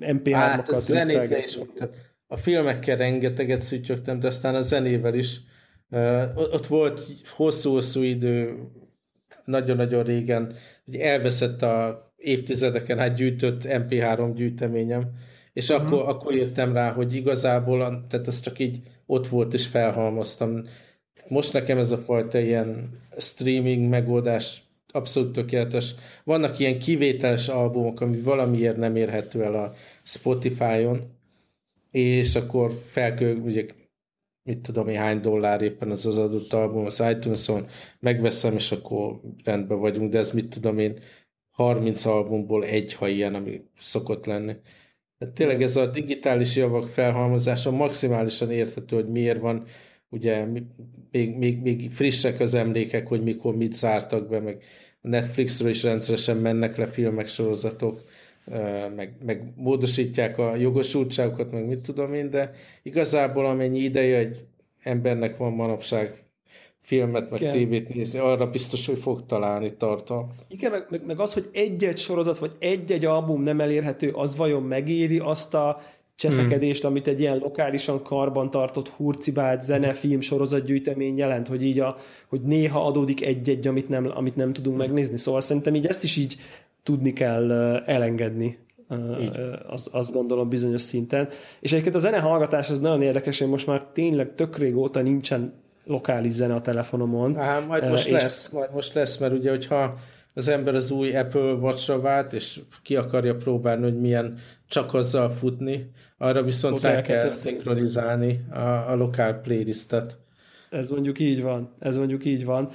Speaker 1: MP3-akat. Hát
Speaker 2: a zenét is, a filmekkel rengeteget szütyögtem, de aztán a zenével is. Uh, ott volt hosszú-hosszú idő, nagyon-nagyon régen, hogy elveszett a évtizedeken át gyűjtött MP3 gyűjteményem, és uh-huh. akkor, akkor jöttem rá, hogy igazából, tehát az csak így ott volt, és felhalmoztam. Most nekem ez a fajta ilyen streaming megoldás abszolút tökéletes. Vannak ilyen kivételes albumok, ami valamiért nem érhető el a Spotify-on, és akkor felkő, ugye mit tudom én, hány dollár éppen az az adott album az iTunes-on, megveszem, és akkor rendben vagyunk, de ez mit tudom én, 30 albumból egy, ha ilyen, ami szokott lenni. Tehát tényleg ez a digitális javak felhalmozása maximálisan érthető, hogy miért van, ugye még, még, még frissek az emlékek, hogy mikor mit zártak be, meg a Netflixről is rendszeresen mennek le filmek, sorozatok, meg, meg módosítják a jogosultságokat, meg mit tudom én, de igazából amennyi ideje egy embernek van manapság filmet, meg Igen. tévét nézni, arra biztos, hogy fog találni tartalmat.
Speaker 1: Igen, meg, meg, meg az, hogy egy-egy sorozat, vagy egy-egy album nem elérhető, az vajon megéri azt a cseszekedést, hmm. amit egy ilyen lokálisan karban tartott hurcibált zenefilm sorozatgyűjtemény jelent, hogy így a, hogy néha adódik egy-egy, amit nem, amit nem tudunk hmm. megnézni. Szóval szerintem így ezt is így tudni kell elengedni. Az, azt gondolom bizonyos szinten. És egyébként a zenehallgatás az nagyon érdekes, hogy most már tényleg tök régóta nincsen lokális zene a telefonomon.
Speaker 2: Á, majd most és... lesz, majd most lesz, mert ugye, hogyha az ember az új Apple watch vált, és ki akarja próbálni, hogy milyen csak azzal futni, arra viszont Fogják rá kell szinkronizálni a, a lokál playlistet.
Speaker 1: Ez mondjuk így van, ez mondjuk így van.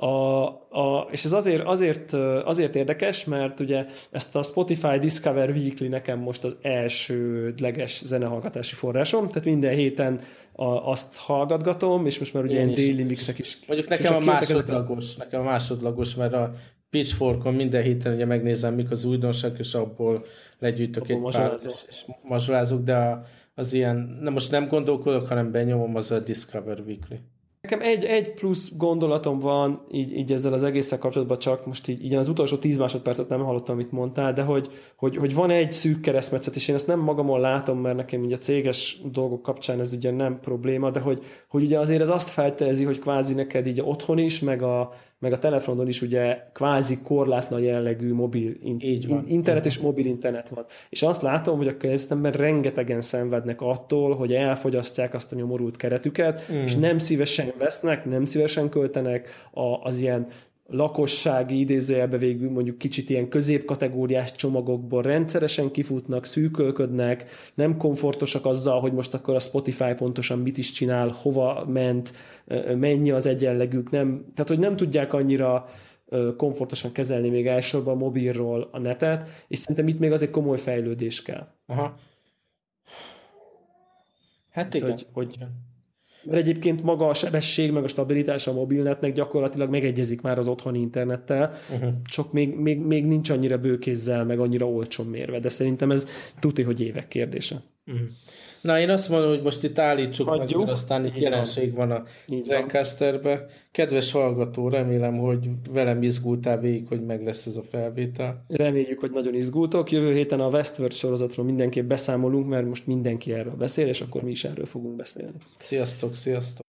Speaker 1: A, a, és ez azért, azért, azért érdekes, mert ugye ezt a Spotify Discover Weekly nekem most az elsődleges zenehallgatási forrásom, tehát minden héten a, azt hallgatgatom, és most már ugye ilyen daily mixek is.
Speaker 2: Mondjuk nekem a másodlagos, ezek... nekem a másodlagos, mert a Pitchforkon minden héten ugye megnézem, mik az újdonság, és abból legyűjtök egy pár, és, és mazsolázok, de az ilyen, na most nem gondolkodok, hanem benyomom az a Discover Weekly.
Speaker 1: Nekem egy, egy plusz gondolatom van így, így ezzel az egésszel kapcsolatban, csak most így, így az utolsó tíz másodpercet nem hallottam, amit mondtál, de hogy, hogy, hogy van egy szűk keresztmetszet, és én ezt nem magamon látom, mert nekem így a céges dolgok kapcsán ez ugye nem probléma, de hogy, hogy ugye azért ez azt feltezi, hogy kvázi neked így otthon is, meg a, meg a telefonon is ugye kvázi korlátlan jellegű mobil in, Így van. internet és mobil internet van. És azt látom, hogy a kezdemben rengetegen szenvednek attól, hogy elfogyasztják azt a nyomorult keretüket, mm. és nem szívesen vesznek, nem szívesen költenek a, az ilyen lakossági idézőjelbe végül mondjuk kicsit ilyen középkategóriás csomagokból rendszeresen kifutnak, szűkölködnek, nem komfortosak azzal, hogy most akkor a Spotify pontosan mit is csinál, hova ment, mennyi az egyenlegük, nem, tehát hogy nem tudják annyira komfortosan kezelni még elsősorban a mobilról a netet, és szerintem itt még azért komoly fejlődés kell.
Speaker 2: Aha. Hát igen.
Speaker 1: Hogy, hogy, mert egyébként maga a sebesség, meg a stabilitás a mobilnetnek gyakorlatilag megegyezik már az otthoni internettel, uh-huh. csak még, még, még nincs annyira bőkézzel, meg annyira olcsón mérve, de szerintem ez tuti, hogy évek kérdése. Uh-huh.
Speaker 2: Na, én azt mondom, hogy most itt állítsuk meg, mert aztán itt jelenség van, van a Zencasterbe. Kedves hallgató, remélem, hogy velem izgultál végig, hogy meg lesz ez a felvétel.
Speaker 1: Reméljük, hogy nagyon izgultok. Jövő héten a Westworld sorozatról mindenképp beszámolunk, mert most mindenki erről beszél, és akkor mi is erről fogunk beszélni.
Speaker 2: Sziasztok, sziasztok!